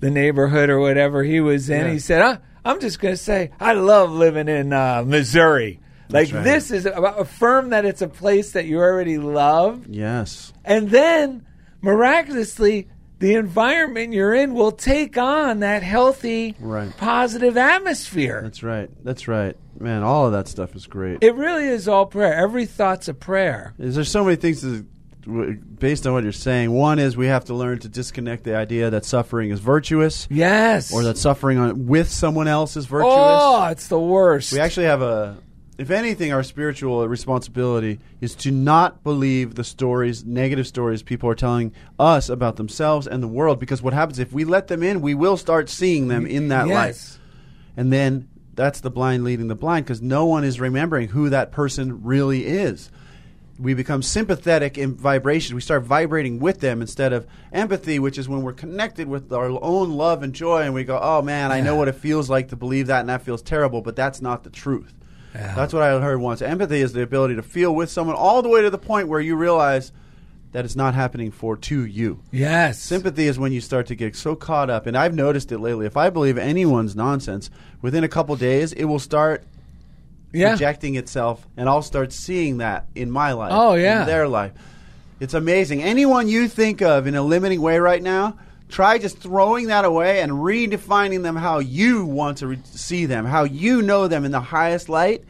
the neighborhood or whatever he was in. Yeah. He said, I'm just going to say, I love living in uh, Missouri. Like right. this is about affirm that it's a place that you already love, yes. and then miraculously the environment you're in will take on that healthy, Right. positive atmosphere. That's right. That's right. Man, all of that stuff is great. It really is all prayer. Every thought's a prayer. Is there so many things to, w- based on what you're saying? One is we have to learn to disconnect the idea that suffering is virtuous, Yes. or that suffering on, with someone else is virtuous. Oh, it's the worst. We actually have a if anything, our spiritual responsibility is to not believe the stories, negative stories people are telling us about themselves and the world. Because what happens if we let them in, we will start seeing them in that light. And then that's the blind leading the blind because no one is remembering who that person really is. We become sympathetic in vibration. We start vibrating with them instead of empathy, which is when we're connected with our own love and joy and we go, oh man, I know what it feels like to believe that and that feels terrible, but that's not the truth. Yeah. That's what I heard once. Empathy is the ability to feel with someone all the way to the point where you realize that it's not happening for to you. Yes. Sympathy is when you start to get so caught up, and I've noticed it lately. If I believe anyone's nonsense, within a couple days, it will start yeah. projecting itself, and I'll start seeing that in my life. Oh, yeah. in their life. It's amazing. Anyone you think of in a limiting way right now, try just throwing that away and redefining them how you want to re- see them, how you know them in the highest light.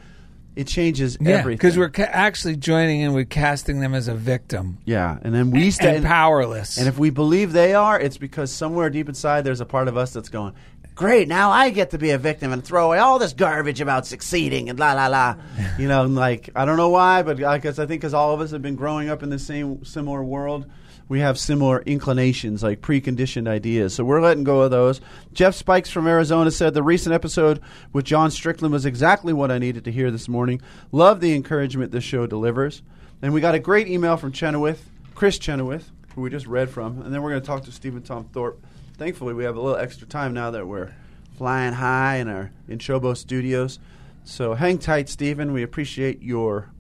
It changes Yeah, everything. because we're ca- actually joining in with casting them as a victim yeah, and then we and stand powerless. And if we believe they are, it's because somewhere deep inside there's a part of us that's going, Great, now I get to be a victim and throw away all this garbage about succeeding and la la la. you know, like, I don't know why, but I guess I think because all of us have been growing up in the same similar world, we have similar inclinations, like preconditioned ideas. So we're letting go of those. Jeff Spikes from Arizona said the recent episode with John Strickland was exactly what I needed to hear this morning. Love the encouragement this show delivers. And we got a great email from Chenoweth, Chris Chenoweth, who we just read from, and then we're going to talk to Stephen Tom Thorpe. Thankfully, we have a little extra time now that we're flying high in our in Chobo Studios. So hang tight, Stephen. We appreciate your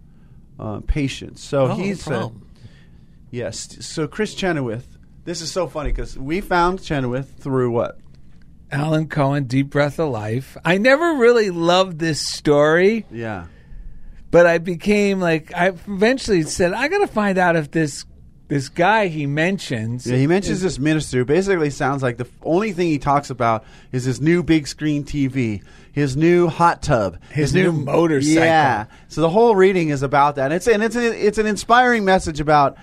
uh, patience. So Oh, he no said, problem. yes. So Chris Chenoweth. This is so funny because we found Chenoweth through what? Alan Cohen, Deep Breath of Life. I never really loved this story, Yeah. but I became like I eventually said I got to find out if this this guy he mentions. Yeah, he mentions this minister who basically sounds like the only thing he talks about is his new big screen TV, his new hot tub, His new motorcycle. Yeah. So the whole reading is about that. It's and it's a, it's an inspiring message about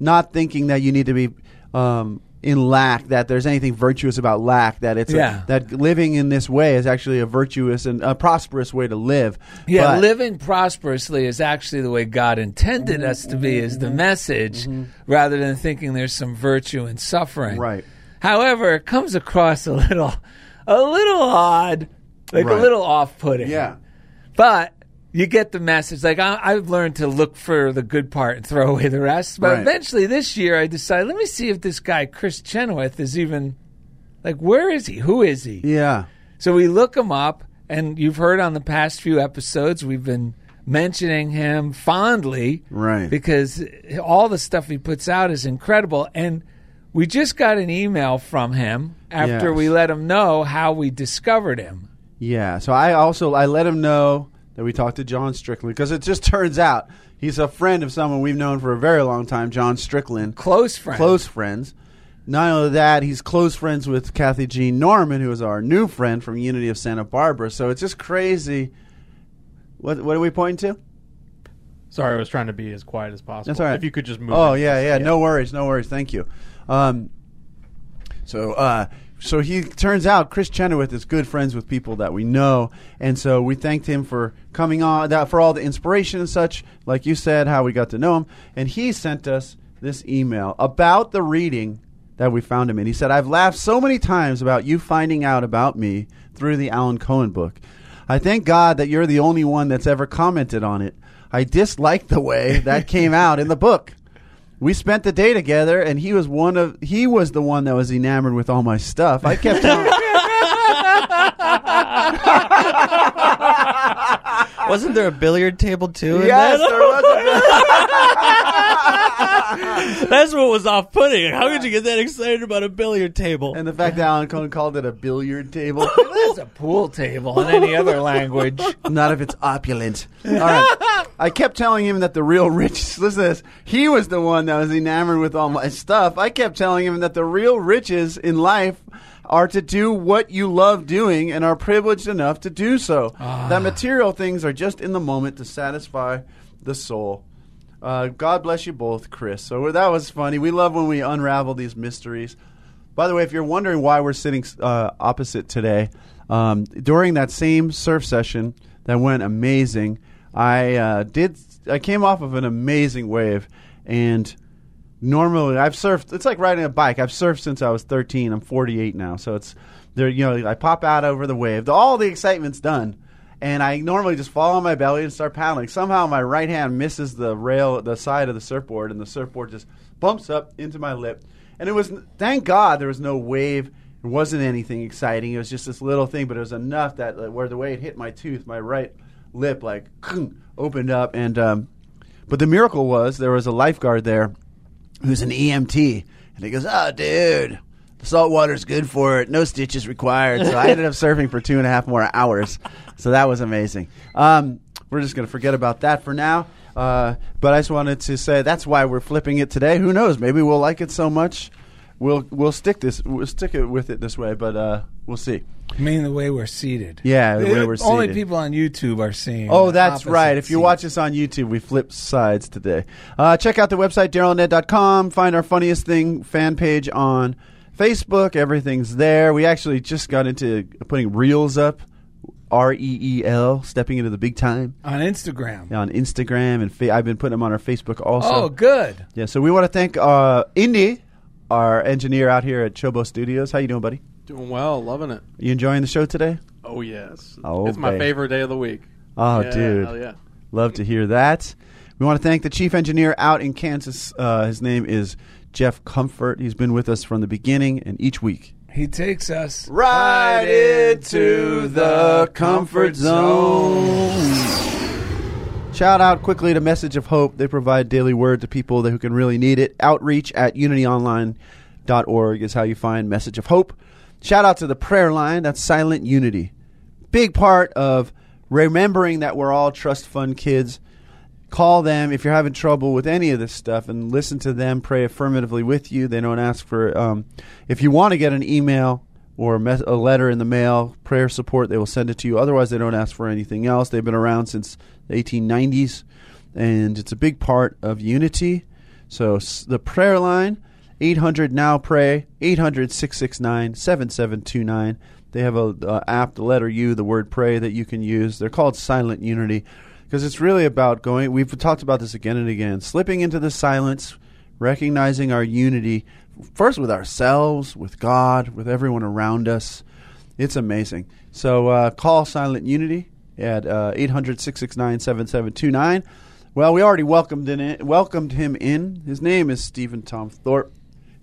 not thinking that you need to be um, in lack, that there's anything virtuous about lack, that it's a- that living in this way is actually a virtuous and a prosperous way to live. Yeah, But- living prosperously is actually the way God intended us to be, is the message, mm-hmm. rather than thinking there's some virtue in suffering. Right. However, it comes across a little, a little odd, like Right. a little off-putting. Yeah. but you get the message. Like I, I've learned to look for the good part and throw away the rest. But Right. eventually, this year, I decided let me see if this guy Chris Chenoweth is even like where is he? Who is he? Yeah. So we look him up, and you've heard on the past few episodes we've been mentioning him fondly, Right. Because all the stuff he puts out is incredible, and we just got an email from him after Yes. we let him know how we discovered him. Yeah. So I also I let him know that we talked to John Strickland because it just turns out he's a friend of someone we've known for a very long time, John Strickland. Close friend, Close friends. Not only that, he's close friends with Kathy Jean Norman, who is our new friend from Unity of Santa Barbara. So it's just crazy. What what are we pointing to? Sorry, I was trying to be as quiet as possible. That's all right. If you could just move. Oh yeah, yeah, No worries, no worries. Thank you. Um, so, uh, so he turns out Chris Chenoweth is good friends with people that we know, and so we thanked him for coming on, that for all the inspiration and such. Like you said, how we got to know him, and he sent us this email about the reading that we found him in. He said, "I've laughed so many times about you finding out about me through the Alan Cohen book. I thank God that you're the only one that's ever commented on it. I dislike the way that came out in the book." We spent the day together, and he was one of he was the one that was enamored with all my stuff. I kept Wasn't there a billiard table too? in yes, there was. That's what was off putting. How could you get that excited about a billiard table? And the fact that Alan Cohen called it a billiard table, It's a pool table in any other language. not if it's opulent. All right, I kept telling him that the real rich. Listen to this. He was the one that was enamored with all my stuff. I kept telling him that the real riches in life are to do what you love doing and are privileged enough to do so. Ah. That material things are just in the moment to satisfy the soul. Uh, God bless you both, Chris. So that was funny. We love when we unravel these mysteries. By the way, if you're wondering why we're sitting uh, opposite today, um, during that same surf session that went amazing, I uh, did. I came off of an amazing wave, and normally I've surfed. It's like riding a bike. I've surfed since I was 13. I'm 48 now, so it's there. You know, I pop out over the wave. All the excitement's done, and I normally just fall on my belly and start paddling. Somehow my right hand misses the rail, the side of the surfboard, and the surfboard just bumps up into my lip. And it was thank God there was no wave. It wasn't anything exciting. It was just this little thing, but it was enough that like, where the way it hit my tooth, my right lip like opened up. And um, but the miracle was there was a lifeguard there who's an EMT, and he goes, "Oh, dude." The salt water's good for it. No stitches required. So I ended up surfing for two and a half more hours. So that was amazing. Um, we're just going to forget about that for now. Uh, but I just wanted to say that's why we're flipping it today. Who knows? Maybe we'll like it so much we'll we'll stick this we'll stick it with it this way. But uh, we'll see. I mean, the way we're seated. Yeah, the way we're Only people on YouTube are seeing. Oh, that's right. If you seat. watch us on YouTube, we flip sides today. Uh, check out the website, darylned.com. Find our funniest thing fan page on Facebook. Everything's there. We actually just got into putting reels up. R E E L, stepping into the big time on Instagram. Yeah, on Instagram, and fa- I've been putting them on our Facebook also. oh, good. Yeah, so we want to thank uh, Indy, our engineer out here at Chobo Studios. How you doing, buddy? Doing well, loving it. You enjoying the show today? Oh yes, Oh, it's my favorite day of the week. Oh, Yeah, dude. hell yeah. Love to hear that. We want to thank the chief engineer out in Kansas. Uh, his name is Jeff Comfort. He's been with us from the beginning and each week. He takes us Right into the comfort zone. Shout out quickly to Message of Hope. They provide daily word to people that, who can really need it. Outreach at unityonline.org is how you find Message of Hope. Shout out to the prayer line. That's Silent Unity. Big part of remembering that we're all trust fund kids. Call them if you're having trouble with any of this stuff and listen to them pray affirmatively with you. They don't ask for, um, if you want to get an email or a, letter in the mail, prayer support, they will send it to you. Otherwise, they don't ask for anything else. They've been around since the 1890s, and it's a big part of unity. So the prayer line, 800 now pray, 800 669 7729. They have a uh, app, the letter U, the word pray that you can use. They're called Silent Unity because it's really about going. We've talked about this again and again, slipping into the silence, recognizing our unity first with ourselves, with God, with everyone around us. It's amazing. So uh, call Silent Unity at uh, 800 669 7729. Well, we already welcomed in welcomed him in. His name is Stephen Tom Thorpe,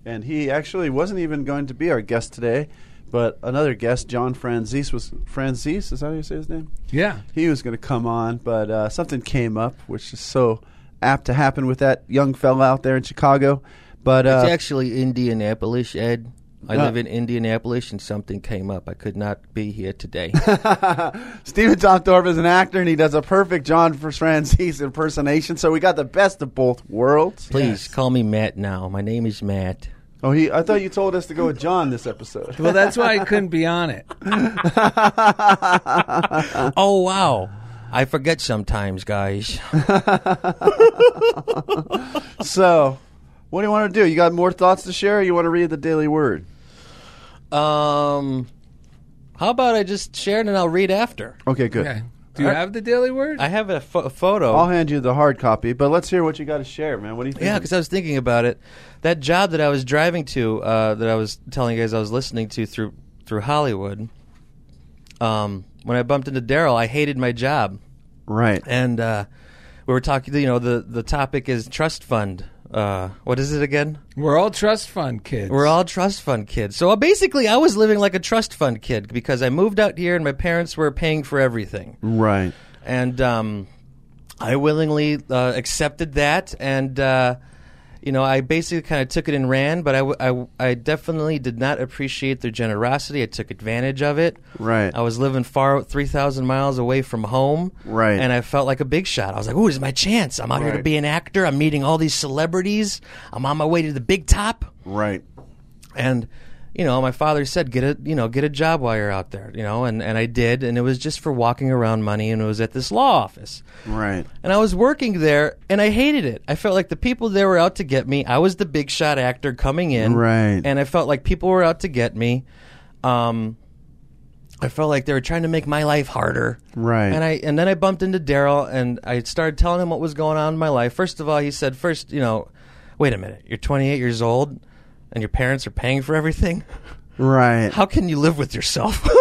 and he actually wasn't even going to be our guest today, but another guest, John Franzese, was Franzese. Is that how you say his name? Yeah. He was going to come on, but uh, something came up, which is so apt to happen with that young fella out there in Chicago. But uh, It's actually Indianapolis, Ed. I Uh, live in Indianapolis, and something came up. I could not be here today. Stephen Tom Thorpe is an actor, and he does a perfect John Franzese impersonation. So we got the best of both worlds. Please Yes. call me Matt now. My name is Matt. Oh, he! I thought you told us to go with John this episode. Well, that's why I couldn't be on it. Oh wow! I forget sometimes, guys. so, what do you want to do? You got more thoughts to share? or You want to read the Daily Word? Um, how about I just share it and I'll read after? Okay, good. Okay. Do you have the daily word? I have a, pho- a photo. I'll hand you the hard copy, but let's hear what you got to share, man. What do you think? Yeah, because I was thinking about it. That job that I was driving to, uh, that I was telling you guys I was listening to through through Hollywood. Um, when I bumped into Daryl, I hated my job, right. and uh, we were talking. You know, the the topic is trust fund. Uh, what is it again? We're all trust fund kids. We're all trust fund kids. So uh, basically, I was living like a trust fund kid because I moved out here and my parents were paying for everything. Right. and um, I willingly uh, accepted that, and uh, you know, I basically kind of took it and ran. But I, w- I w- I definitely did not appreciate their generosity. I took advantage of it. Right. I was living far three thousand miles away from home. Right. and I felt like a big shot. I was like, "Ooh, this is my chance! I'm out here to Right. be an actor. I'm meeting all these celebrities. I'm on my way to the big top." Right. and you know my father said get a you know get a job while you're out there you know and and I did and it was just for walking around money and it was at this law office Right. and I was working there and I hated it I felt like the people there were out to get me I was the big shot actor coming in Right. and I felt like people were out to get me um I felt like they were trying to make my life harder. Right. And I and then I bumped into Daryl and I started telling him what was going on in my life. First of all, he said, first, you know, wait a minute, you're 28 years old and your parents are paying for everything. Right. How can you live with yourself?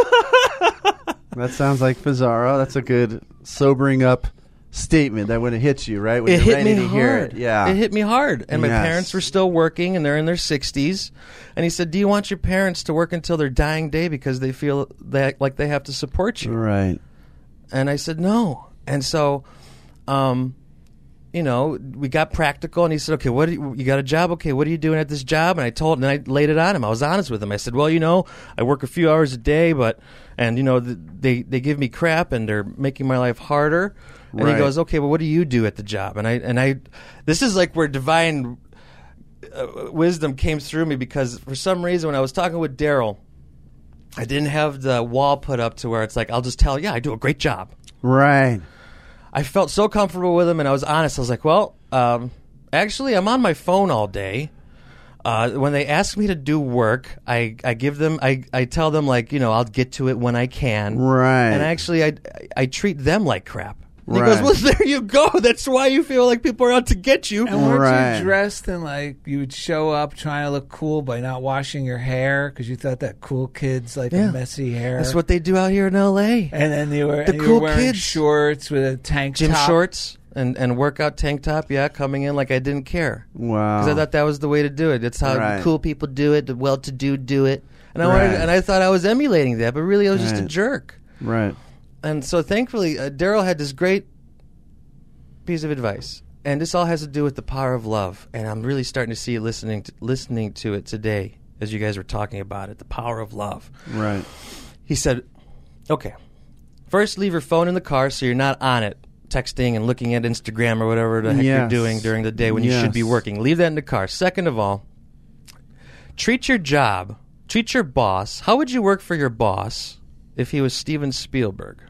That sounds like Fazaro. That's a good sobering up statement that when it hits you, right? When it you're hit me hard. it. Yeah. it hit me hard. And my parents were still working, and they're in their sixties. And he said, "Do you want your parents to work until their dying day because they feel that like they have to support you?" Right. And I said, "No." And so, um, you know, we got practical, and he said, "Okay, what do you, you got a job? Okay, what are you doing at this job?" And I told, and I laid it on him. I was honest with him. I said, "Well, you know, I work a few hours a day, but and you know, th- they they give me crap, and they're making my life harder." And Right. he goes, "Okay, well, what do you do at the job?" And I and I, this is like where divine uh, wisdom came through me because for some reason when I was talking with Daryl. I didn't have the wall put up to where it's like I'll just tell, yeah, I do a great job. Right. I felt so comfortable with him, and I was honest. I was like, "Well, um, actually, I'm on my phone all day. Uh, when they ask me to do work, I, I give them, I, I tell them like, you know, I'll get to it when I can. Right. And actually, I, I treat them like crap. And He Right. goes, well, there you go. That's why you feel like people are out to get you. And weren't Right. you dressed in like you would show up trying to look cool by not washing your hair because you thought that cool kids like Yeah. a messy hair. That's what they do out here in L.A. And then you were, The and you cool were wearing kids. shorts with a tank Gym top. shorts and, and workout tank top, yeah, coming in like I didn't care. Wow. because I thought that was the way to do it. It's how Right. cool people do it, the well-to-do do it, and I Right. wanted, and I thought I was emulating that, but really I was just a Right. jerk. Right. And so thankfully, uh, Daryl had this great piece of advice, and this all has to do with the power of love. And I'm really starting to see it listening to, listening to it today as you guys were talking about it, the power of love. Right. He said, "Okay, first leave your phone in the car so you're not on it." Texting and looking at Instagram or whatever the heck you're doing during the day when you should be working. Leave that in the car. Second of all, treat your job, treat your boss. How would you work for your boss if he was Steven Spielberg?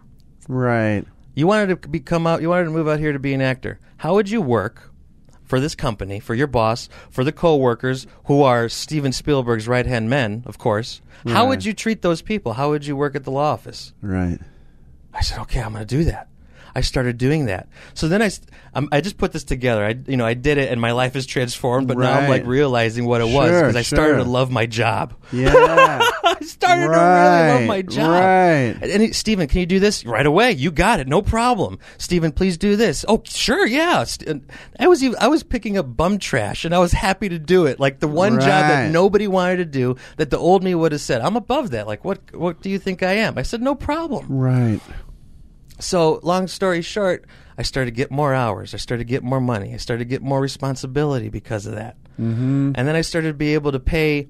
Right. You wanted to become out. You wanted to move out here to be an actor. How would you work for this company, for your boss, for the coworkers who are Steven Spielberg's right hand men, of course? How would you treat those people? How would you work at the law office? Right. I said, okay, I'm going to do that. I started doing that. So then I, um, I just put this together. I, you know, I did it, and my life is transformed. But now I'm Right. like realizing what it was Sure, because I started sure. to love my job. Yeah. Started to really love my job. right. And, and he- Stephen, can you do this right away? You got it, no problem. Stephen, please do this. Oh, sure, yeah. And I was even, I was picking up bum trash, and I was happy to do it. Like the one job that nobody wanted to do, that the old me would have said, "I'm above that." Like, what what do you think I am? I said, "No problem." Right. So, long story short, I started to get more hours. I started to get more money. I started to get more responsibility because of that. Mm-hmm. And then I started to be able to pay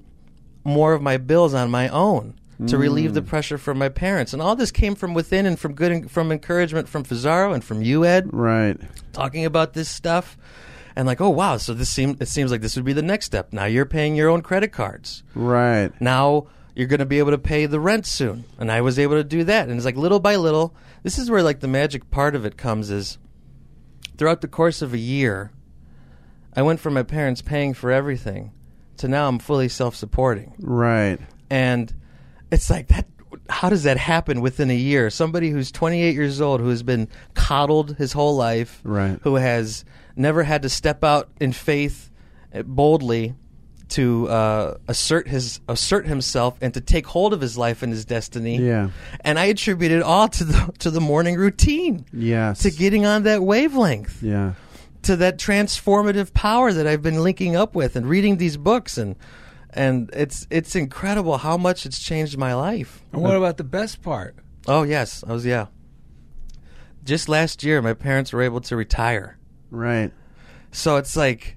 more of my bills on my own to relieve the mm. pressure from my parents. And all this came from within and from good from encouragement from Fazaro and from you, Ed, Right. talking about this stuff. And like, oh wow, so this seems it seems like this would be the next step. Now you're paying your own credit cards Right. now you're going to be able to pay the rent soon and i was able to do that and it's like little by little this is where like the magic part of it comes is throughout the course of a year i went from my parents paying for everything to now i'm fully self-supporting Right. and it's like that how does that happen within a year somebody who's 28 years old who has been coddled his whole life Right. who has never had to step out in faith uh, boldly to uh, assert his assert himself and to take hold of his life and his destiny Yeah. and i attribute it all to the to the morning routine Yes. to getting on that wavelength Yeah. To that transformative power that I've been linking up with and reading these books and and it's it's incredible how much it's changed my life. And what about the best part? Oh yes, I was yeah. Just last year my parents were able to retire. Right. So it's like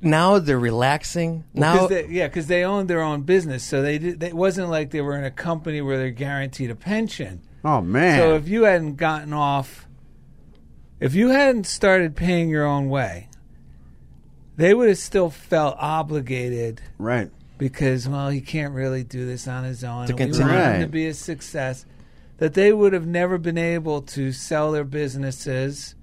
now they're relaxing. Well, now 'cause they, yeah, because they owned their own business, so they did. It wasn't like they were in a company where they're guaranteed a pension. Oh man. So if you hadn't gotten off, if you hadn't started paying your own way, they would have still felt obligated right. because well, he can't really do this on his own. To and we continue. want him to be a success. That they would have never been able to sell their businesses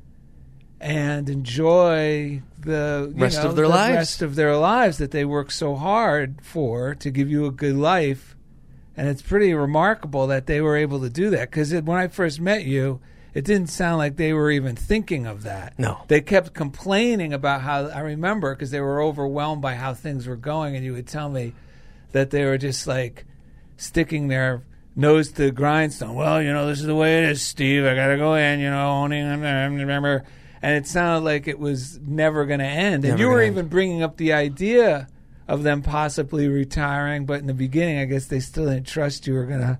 and enjoy the you Rest know, of their the lives. rest of their lives that they work so hard for to give you a good life and it's pretty remarkable that they were able to do that. Because when I first met you, it didn't sound like they were even thinking of that. No. they kept complaining about how. I remember because they were overwhelmed by how things were going, and you would tell me that they were just like sticking their nose to the grindstone. Well, you know, this is the way it is, Steve. I gotta go in. You know, owning. Remember, and it sounded like it was never going to end. And you were end. even bringing up the idea of them possibly retiring, but in the beginning, I guess they still didn't trust you were going to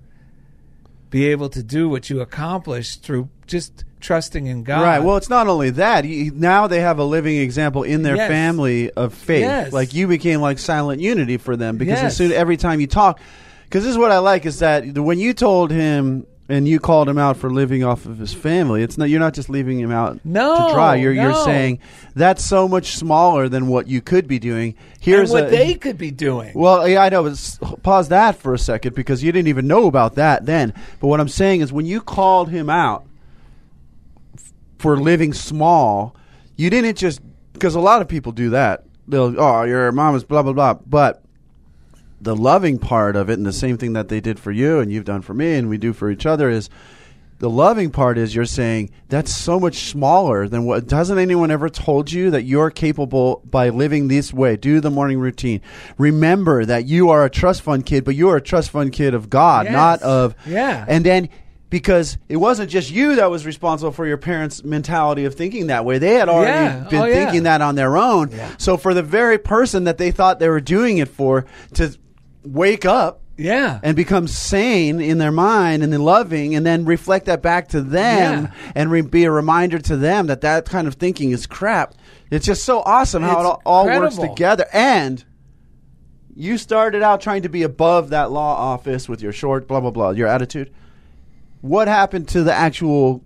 be able to do what you accomplished through just trusting in God. Right. Well, it's not only that. You, now they have a living example in their Yes. family of faith. Yes. Like you became like silent unity for them because as soon every time you talk, because this is what I like is that when you told him and you called him out for living off of his family, it's not you're not just leaving him out No, to dry. You're you're saying that's so much smaller than what you could be doing. and Here's what a, they could be doing. well, yeah, I know. but Pause that for a second because you didn't even know about that then. But what I'm saying is, when you called him out f- for living small, you didn't just because a lot of people do that. They'll, oh, your mom is blah blah blah. But the loving part of it, and the same thing that they did for you, and you've done for me, and we do for each other, is the loving part is you're saying that's so much smaller than what doesn't anyone ever told you that you're capable by living this way do the morning routine remember that you are a trust fund kid but you're a trust fund kid of god Yes. not of Yeah. and then because it wasn't just you that was responsible for your parents mentality of thinking that way they had already Yeah. been Oh, yeah. thinking that on their own so for the very person that they thought they were doing it for to wake up yeah. and become sane in their mind and then loving and then reflect that back to them Yeah. and re- be a reminder to them that that kind of thinking is crap. It's just so awesome how It's it all, all works together. And you started out trying to be above that law office with your short blah blah blah your attitude. What happened to the actual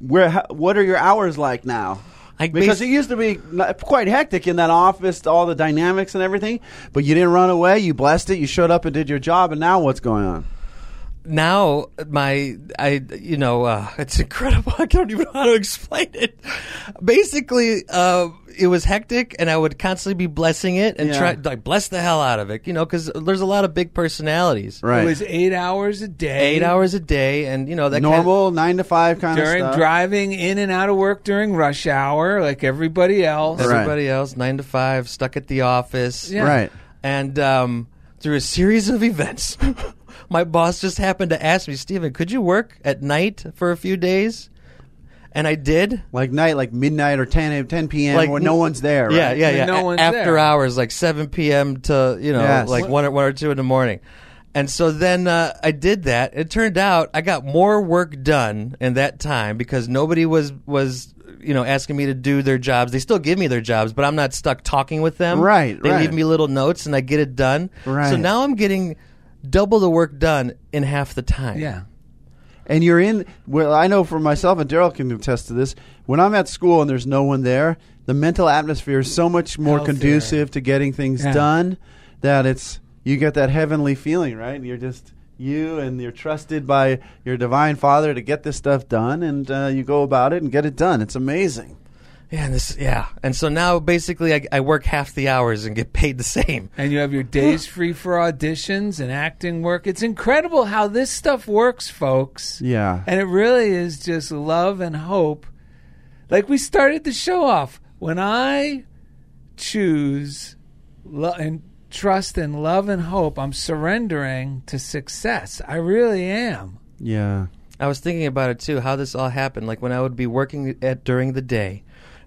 where what are your hours like now I because it used to be quite hectic in that office, all the dynamics and everything. But you didn't run away. You blessed it. You showed up and did your job. And now what's going on? Now my I you know uh, it's incredible. I don't even know how to explain it. Basically, uh, it was hectic, and I would constantly be blessing it and Yeah. try like bless the hell out of it. You know, because there's a lot of big personalities. Right. It was eight hours a day. Eight hours a day, and you know that kind of- Normal nine to five kind during of stuff. driving in and out of work during rush hour, like everybody else. Right. everybody else nine to five, stuck at the office. Yeah. Right. And um, through a series of events, my boss just happened to ask me, Stephen, could you work at night for a few days? And I did. Like night, like midnight or 10, a- 10 p.m. Like, when no one's there. Right? Yeah, yeah, yeah. no one's After there. hours, like 7 p.m. to, you know, Yes. like 1 or, 1 or 2 in the morning. And so then uh, I did that. It turned out I got more work done in that time because nobody was was you know asking me to do their jobs. They still give me their jobs, but I'm not stuck talking with them. Right, They right. leave me little notes and I get it done. Right. So now I'm getting double the work done in half the time. Yeah. And you're in. Well, I know for myself, and Daryl can attest to this. When I'm at school and there's no one there, the mental atmosphere is so much more Healthier. conducive to getting things Yeah. done that it's you get that heavenly feeling, right? You're just you, and you're trusted by your divine Father to get this stuff done, and uh, you go about it and get it done. It's amazing. Yeah, and this yeah. And so now basically I, I work half the hours and get paid the same. And you have your days free for auditions and acting work. It's incredible how this stuff works, folks. Yeah. And it really is just love and hope. Like we started the show off. When I choose lo- and trust and love and hope, I'm surrendering to success. I really am. Yeah. I was thinking about it too, how this all happened. Like when I would be working at during the day,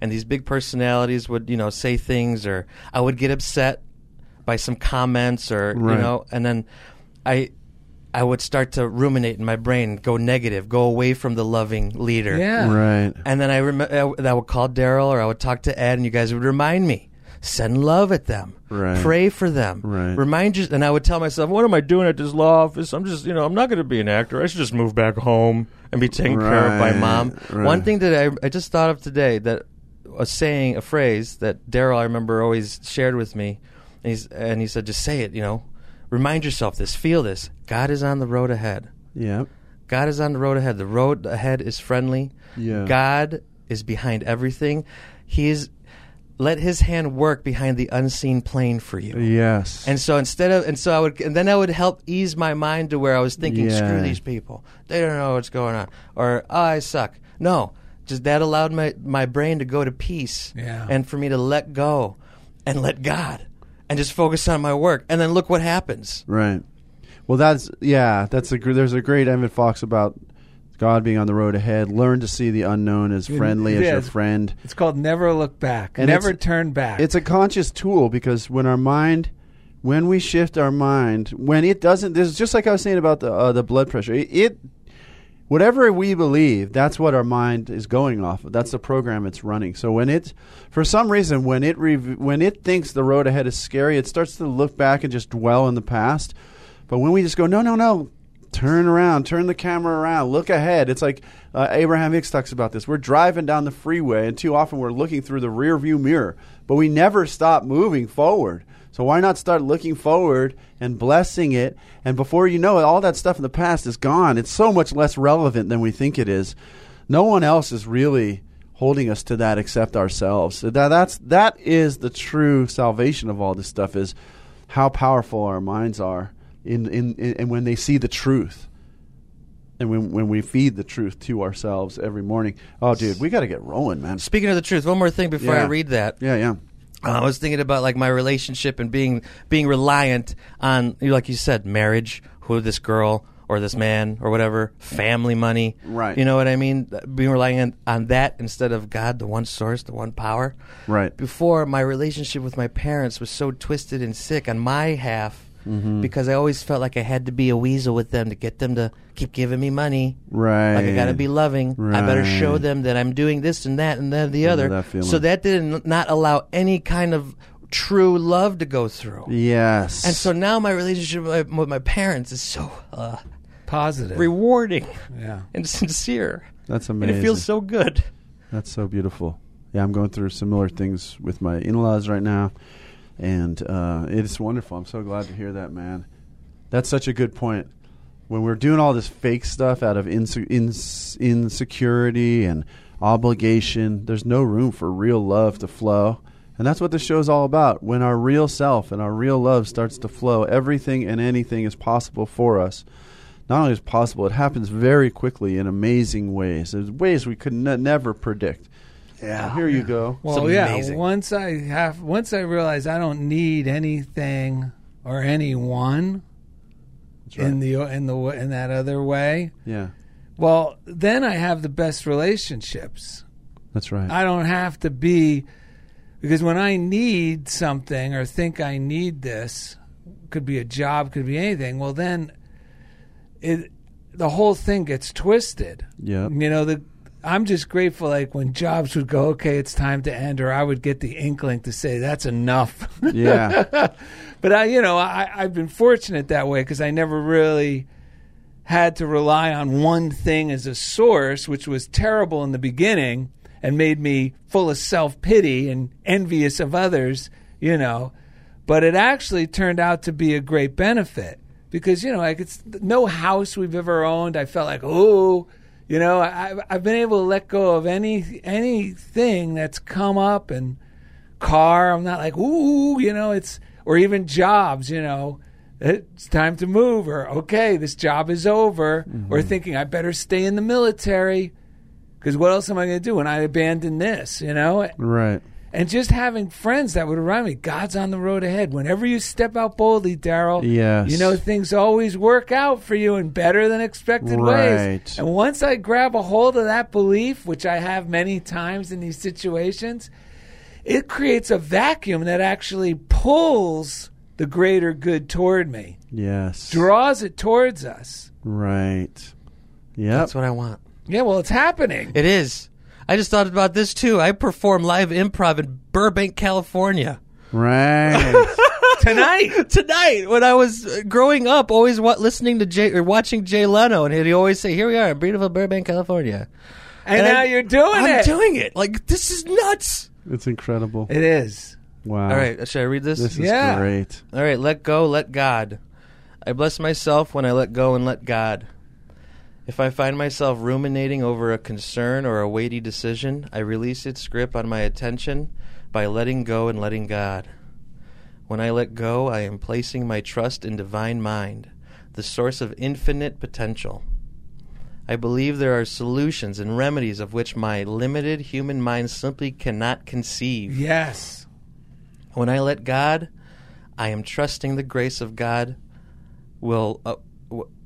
and these big personalities would, you know, say things, or I would get upset by some comments, or Right. you know, and then I, I would start to ruminate in my brain, go negative, go away from the loving leader. Yeah. Right. And then I remember I would call Daryl, or I would talk to Ed, and you guys would remind me. Send love at them. Right. Pray for them. Right. Remind you, and I would tell myself, "What am I doing at this law office? I'm just, you know, I'm not going to be an actor. I should just move back home and be taken care of by mom." right. One thing that I, I just thought of today that a saying, a phrase that Daryl I remember always shared with me, and, he's, and he said, "Just say it. You know, remind yourself this. Feel this. God is on the road ahead. Yeah. God is on the road ahead. The road ahead is friendly. Yeah. God is behind everything. He is let His hand work behind the unseen plane for you. Yes. And so instead of, and so I would, and then I would help ease my mind to where I was thinking, Yeah. screw these people. They don't know what's going on. Or, oh, I suck. No. Just that allowed my, my brain to go to peace. Yeah. And for me to let go and let God and just focus on my work. And then look what happens. Right. Well, that's yeah. That's a gr- there's a great Emmet Fox about God being on the road ahead. Learn to see the unknown as Yeah, friendly as your friend. It's called Never Look Back. And Never turn back. It's a conscious tool because when our mind, when we shift our mind, when it doesn't, this is just like I was saying about the uh, the blood pressure. It, it, whatever we believe, that's what our mind is going off of. That's the program it's running. So when it, for some reason, when it when it thinks the road ahead is scary, it starts to look back and just dwell in the past. But when we just go, no, no, no, turn around, turn the camera around, look ahead. It's like uh, Abraham Hicks talks about this. We're driving down the freeway, and too often we're looking through the rear view mirror, but we never stop moving forward. So why not start looking forward and blessing it? And before you know it, all that stuff in the past is gone. It's so much less relevant than we think it is. No one else is really holding us to that except ourselves. So that that's that is the true salvation of all this stuff is how powerful our minds are in, in, in and when they see the truth and when when we feed the truth to ourselves every morning. Oh, dude, we got to get rolling, man. Speaking of the truth, one more thing before I read that. Yeah, yeah, Uh, I was thinking about like my relationship and being being reliant on, you like you said, marriage, who this girl or this man or whatever, family money. Right. You know what I mean? Being reliant on that instead of God, the one source, the one power. right. Before my relationship with my parents was so twisted and sick on my half Mm-hmm. because I always felt like I had to be a weasel with them to get them to keep giving me money. Right. Like I got to be loving. Right. I better show them that I'm doing this and that and then the other. that feeling. so that did not allow any kind of true love to go through. Yes. And so now my relationship with my, with my parents is so uh, positive. rewarding yeah. and sincere. that's amazing. And it feels so good. That's so beautiful. Yeah, I'm going through similar things with my in-laws right now, and uh, it's wonderful. I'm so glad to hear that, man. That's such a good point. When we're doing all this fake stuff out of inse- ins- insecurity and obligation, there's no room for real love to flow. And that's what the show's all about. When our real self and our real love starts to flow, everything and anything is possible for us. Not only is possible, it happens very quickly in amazing ways. There's ways we could ne- never predict. Yeah, here you go. Well, It's yeah. Once I have, once I realize I don't need anything or anyone right. in the in the in that other way. yeah, Well, then I have the best relationships. that's right. I don't have to be because when I need something or think I need this, could be a job, could be anything. Well, then it the whole thing gets twisted. Yeah. You know, the I'm just grateful like when jobs would go, okay, it's time to end, or I would get the inkling to say that's enough. yeah, but I, you know, I, I've been fortunate that way because I never really had to rely on one thing as a source, which was terrible in the beginning and made me full of self pity and envious of others, you know. But it actually turned out to be a great benefit because, you know, like it's no house we've ever owned. I felt like, oh, you know, I, I've been able to let go of any anything that's come up and car. I'm not like, ooh, you know, it's, or even jobs, you know, it's time to move, or okay, this job is over, or mm-hmm. thinking I better stay in the military because what else am I going to do when I abandon this, you know? right. And just having friends that would remind me, God's on the road ahead. Whenever you step out boldly, Daryl, Yes. you know things always work out for you in better than expected ways. And once I grab a hold of that belief, which I have many times in these situations, it creates a vacuum that actually pulls the greater good toward me, Yes. draws it towards us. Right. Yeah. That's what I want. Yeah, well, it's happening. It is. I just thought about this too. I perform live improv in Burbank, California. right. Tonight. Tonight, when I was growing up, always wa- listening to Jay or watching Jay Leno, and he'd always say, "Here we are in beautiful Burbank, California." And, And now I'm- you're doing I'm it. doing it. Like this is nuts. it's incredible. it is. Wow. All right, should I read this? This is Yeah. great. All right, let go, let God. I bless myself when I let go and let God. If I find myself ruminating over a concern or a weighty decision, I release its grip on my attention by letting go and letting God. When I let go, I am placing my trust in divine mind, the source of infinite potential. I believe there are solutions and remedies of which my limited human mind simply cannot conceive. Yes. When I let God, I am trusting the grace of God will. Uh,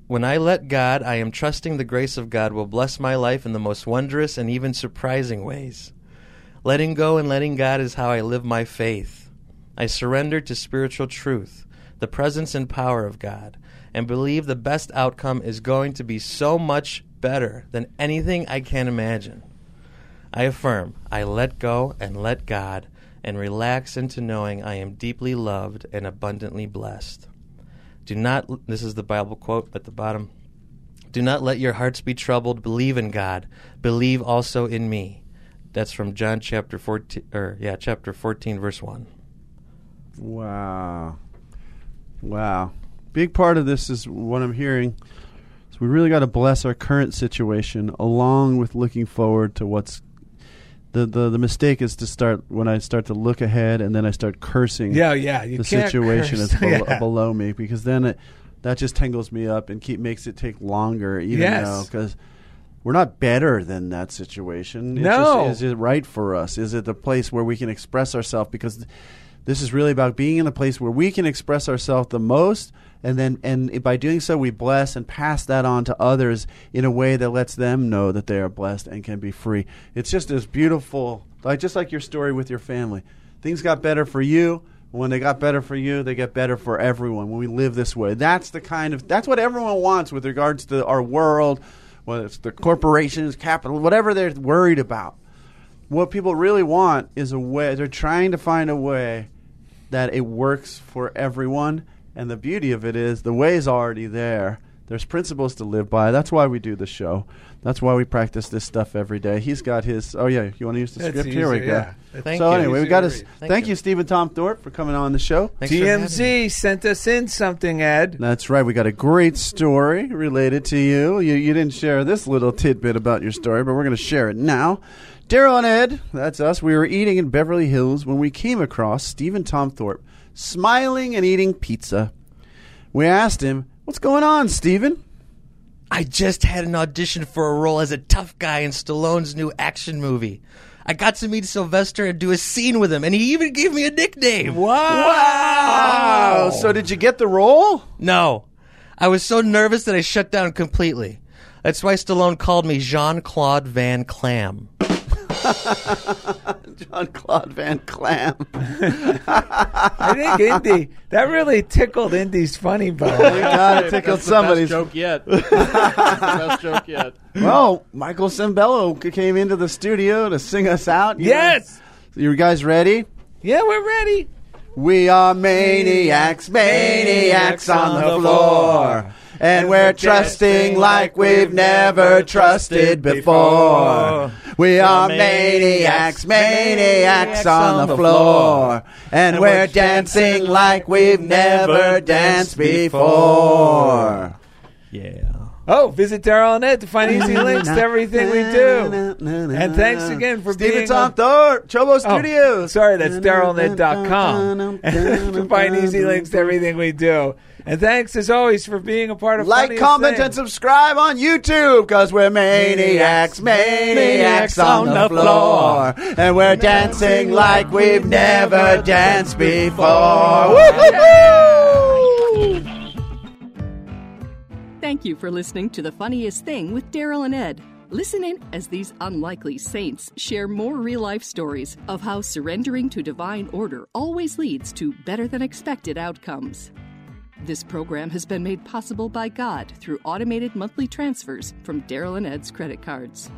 when I let God, I am trusting the grace of God will bless my life in the most wondrous and even surprising ways. Letting go and letting God is how I live my faith. I surrender to spiritual truth, the presence and power of God, and believe the best outcome is going to be so much better than anything I can imagine. I affirm I let go and let God and relax into knowing I am deeply loved and abundantly blessed. Do not, this is the Bible quote at the bottom. Do not let your hearts be troubled. Believe in God. Believe also in me. That's from John chapter 14, or yeah, chapter 14, verse 1. Wow. Wow. Big part of this is what I'm hearing. So we really got to bless our current situation along with looking forward to what's the, the the mistake is to start when I start to look ahead and then I start cursing Yeah, yeah. You the situation curse. is below, Yeah. below me because then it that just tangles me up and keep makes it take longer even Yes. though because we're not better than that situation. It's No. just, is it right for us? Is it the place where we can express ourselves? Because th- this is really about being in a place where we can express ourselves the most, and then and by doing so, we bless and pass that on to others in a way that lets them know that they are blessed and can be free. It's just this beautiful, like just like your story with your family. Things got better for you. When they got better for you, they get better for everyone. When we live this way, that's the kind of that's what everyone wants with regards to our world, whether it's the corporations, capital, whatever they're worried about. What people really want is a way. They're trying to find a way that it works for everyone. And the beauty of it is the way is already there. There's principles to live by. That's why we do the show. That's why we practice this stuff every day. He's got his. Oh yeah, you want to use the That's script? Here we go. yeah. Thank so you. anyway, we Easier got to us. Thank, Thank you, you. Stephen Tom Thorpe, for coming on the show. Thanks for having me. TMZ sent us in something, Ed. That's right. We got a great story related to you. You, you didn't share this little tidbit about your story, but we're going to share it now. Daryl and Ed, that's us. We were eating in Beverly Hills when we came across Stephen Tom Thorpe smiling and eating pizza. We asked him, What's going on, Stephen? I just had an audition for a role as a tough guy in Stallone's new action movie. I got to meet Sylvester and do a scene with him, and he even gave me a nickname. Wow! So, did you get the role? No. I was so nervous that I shut down completely. That's why Stallone called me Jean Claude Van Clam. John Claude Van Clam. I think Indy, that really tickled Indy's funny bone. God, it tickled That's somebody's. best joke yet. best joke yet. Well, Michael Sembello came into the studio to sing us out. You yes! know? You guys ready? Yeah, we're ready. We are maniacs, maniacs on the floor. And we're trusting like we've never trusted before. We are maniacs, maniacs on the floor. And we're dancing like we've never danced before. Yeah. Oh, visit Daryl and Ed to find easy links to oh, everything we do. And thanks again for Stephen being Tom on- Thorpe, Chobo Oh, sorry, that's DarylNet.com. to find easy links to everything we do. And thanks as always for being a part of Like, Funniest comment, Thing. and subscribe on YouTube because we're maniacs, maniacs on the floor. And we're dancing like we've never danced before. Thank you for listening to The Funniest Thing with Daryl and Ed. Listen in as these unlikely saints share more real life stories of how surrendering to divine order always leads to better than expected outcomes. This program has been made possible by God through automated monthly transfers from Daryl and Ed's credit cards.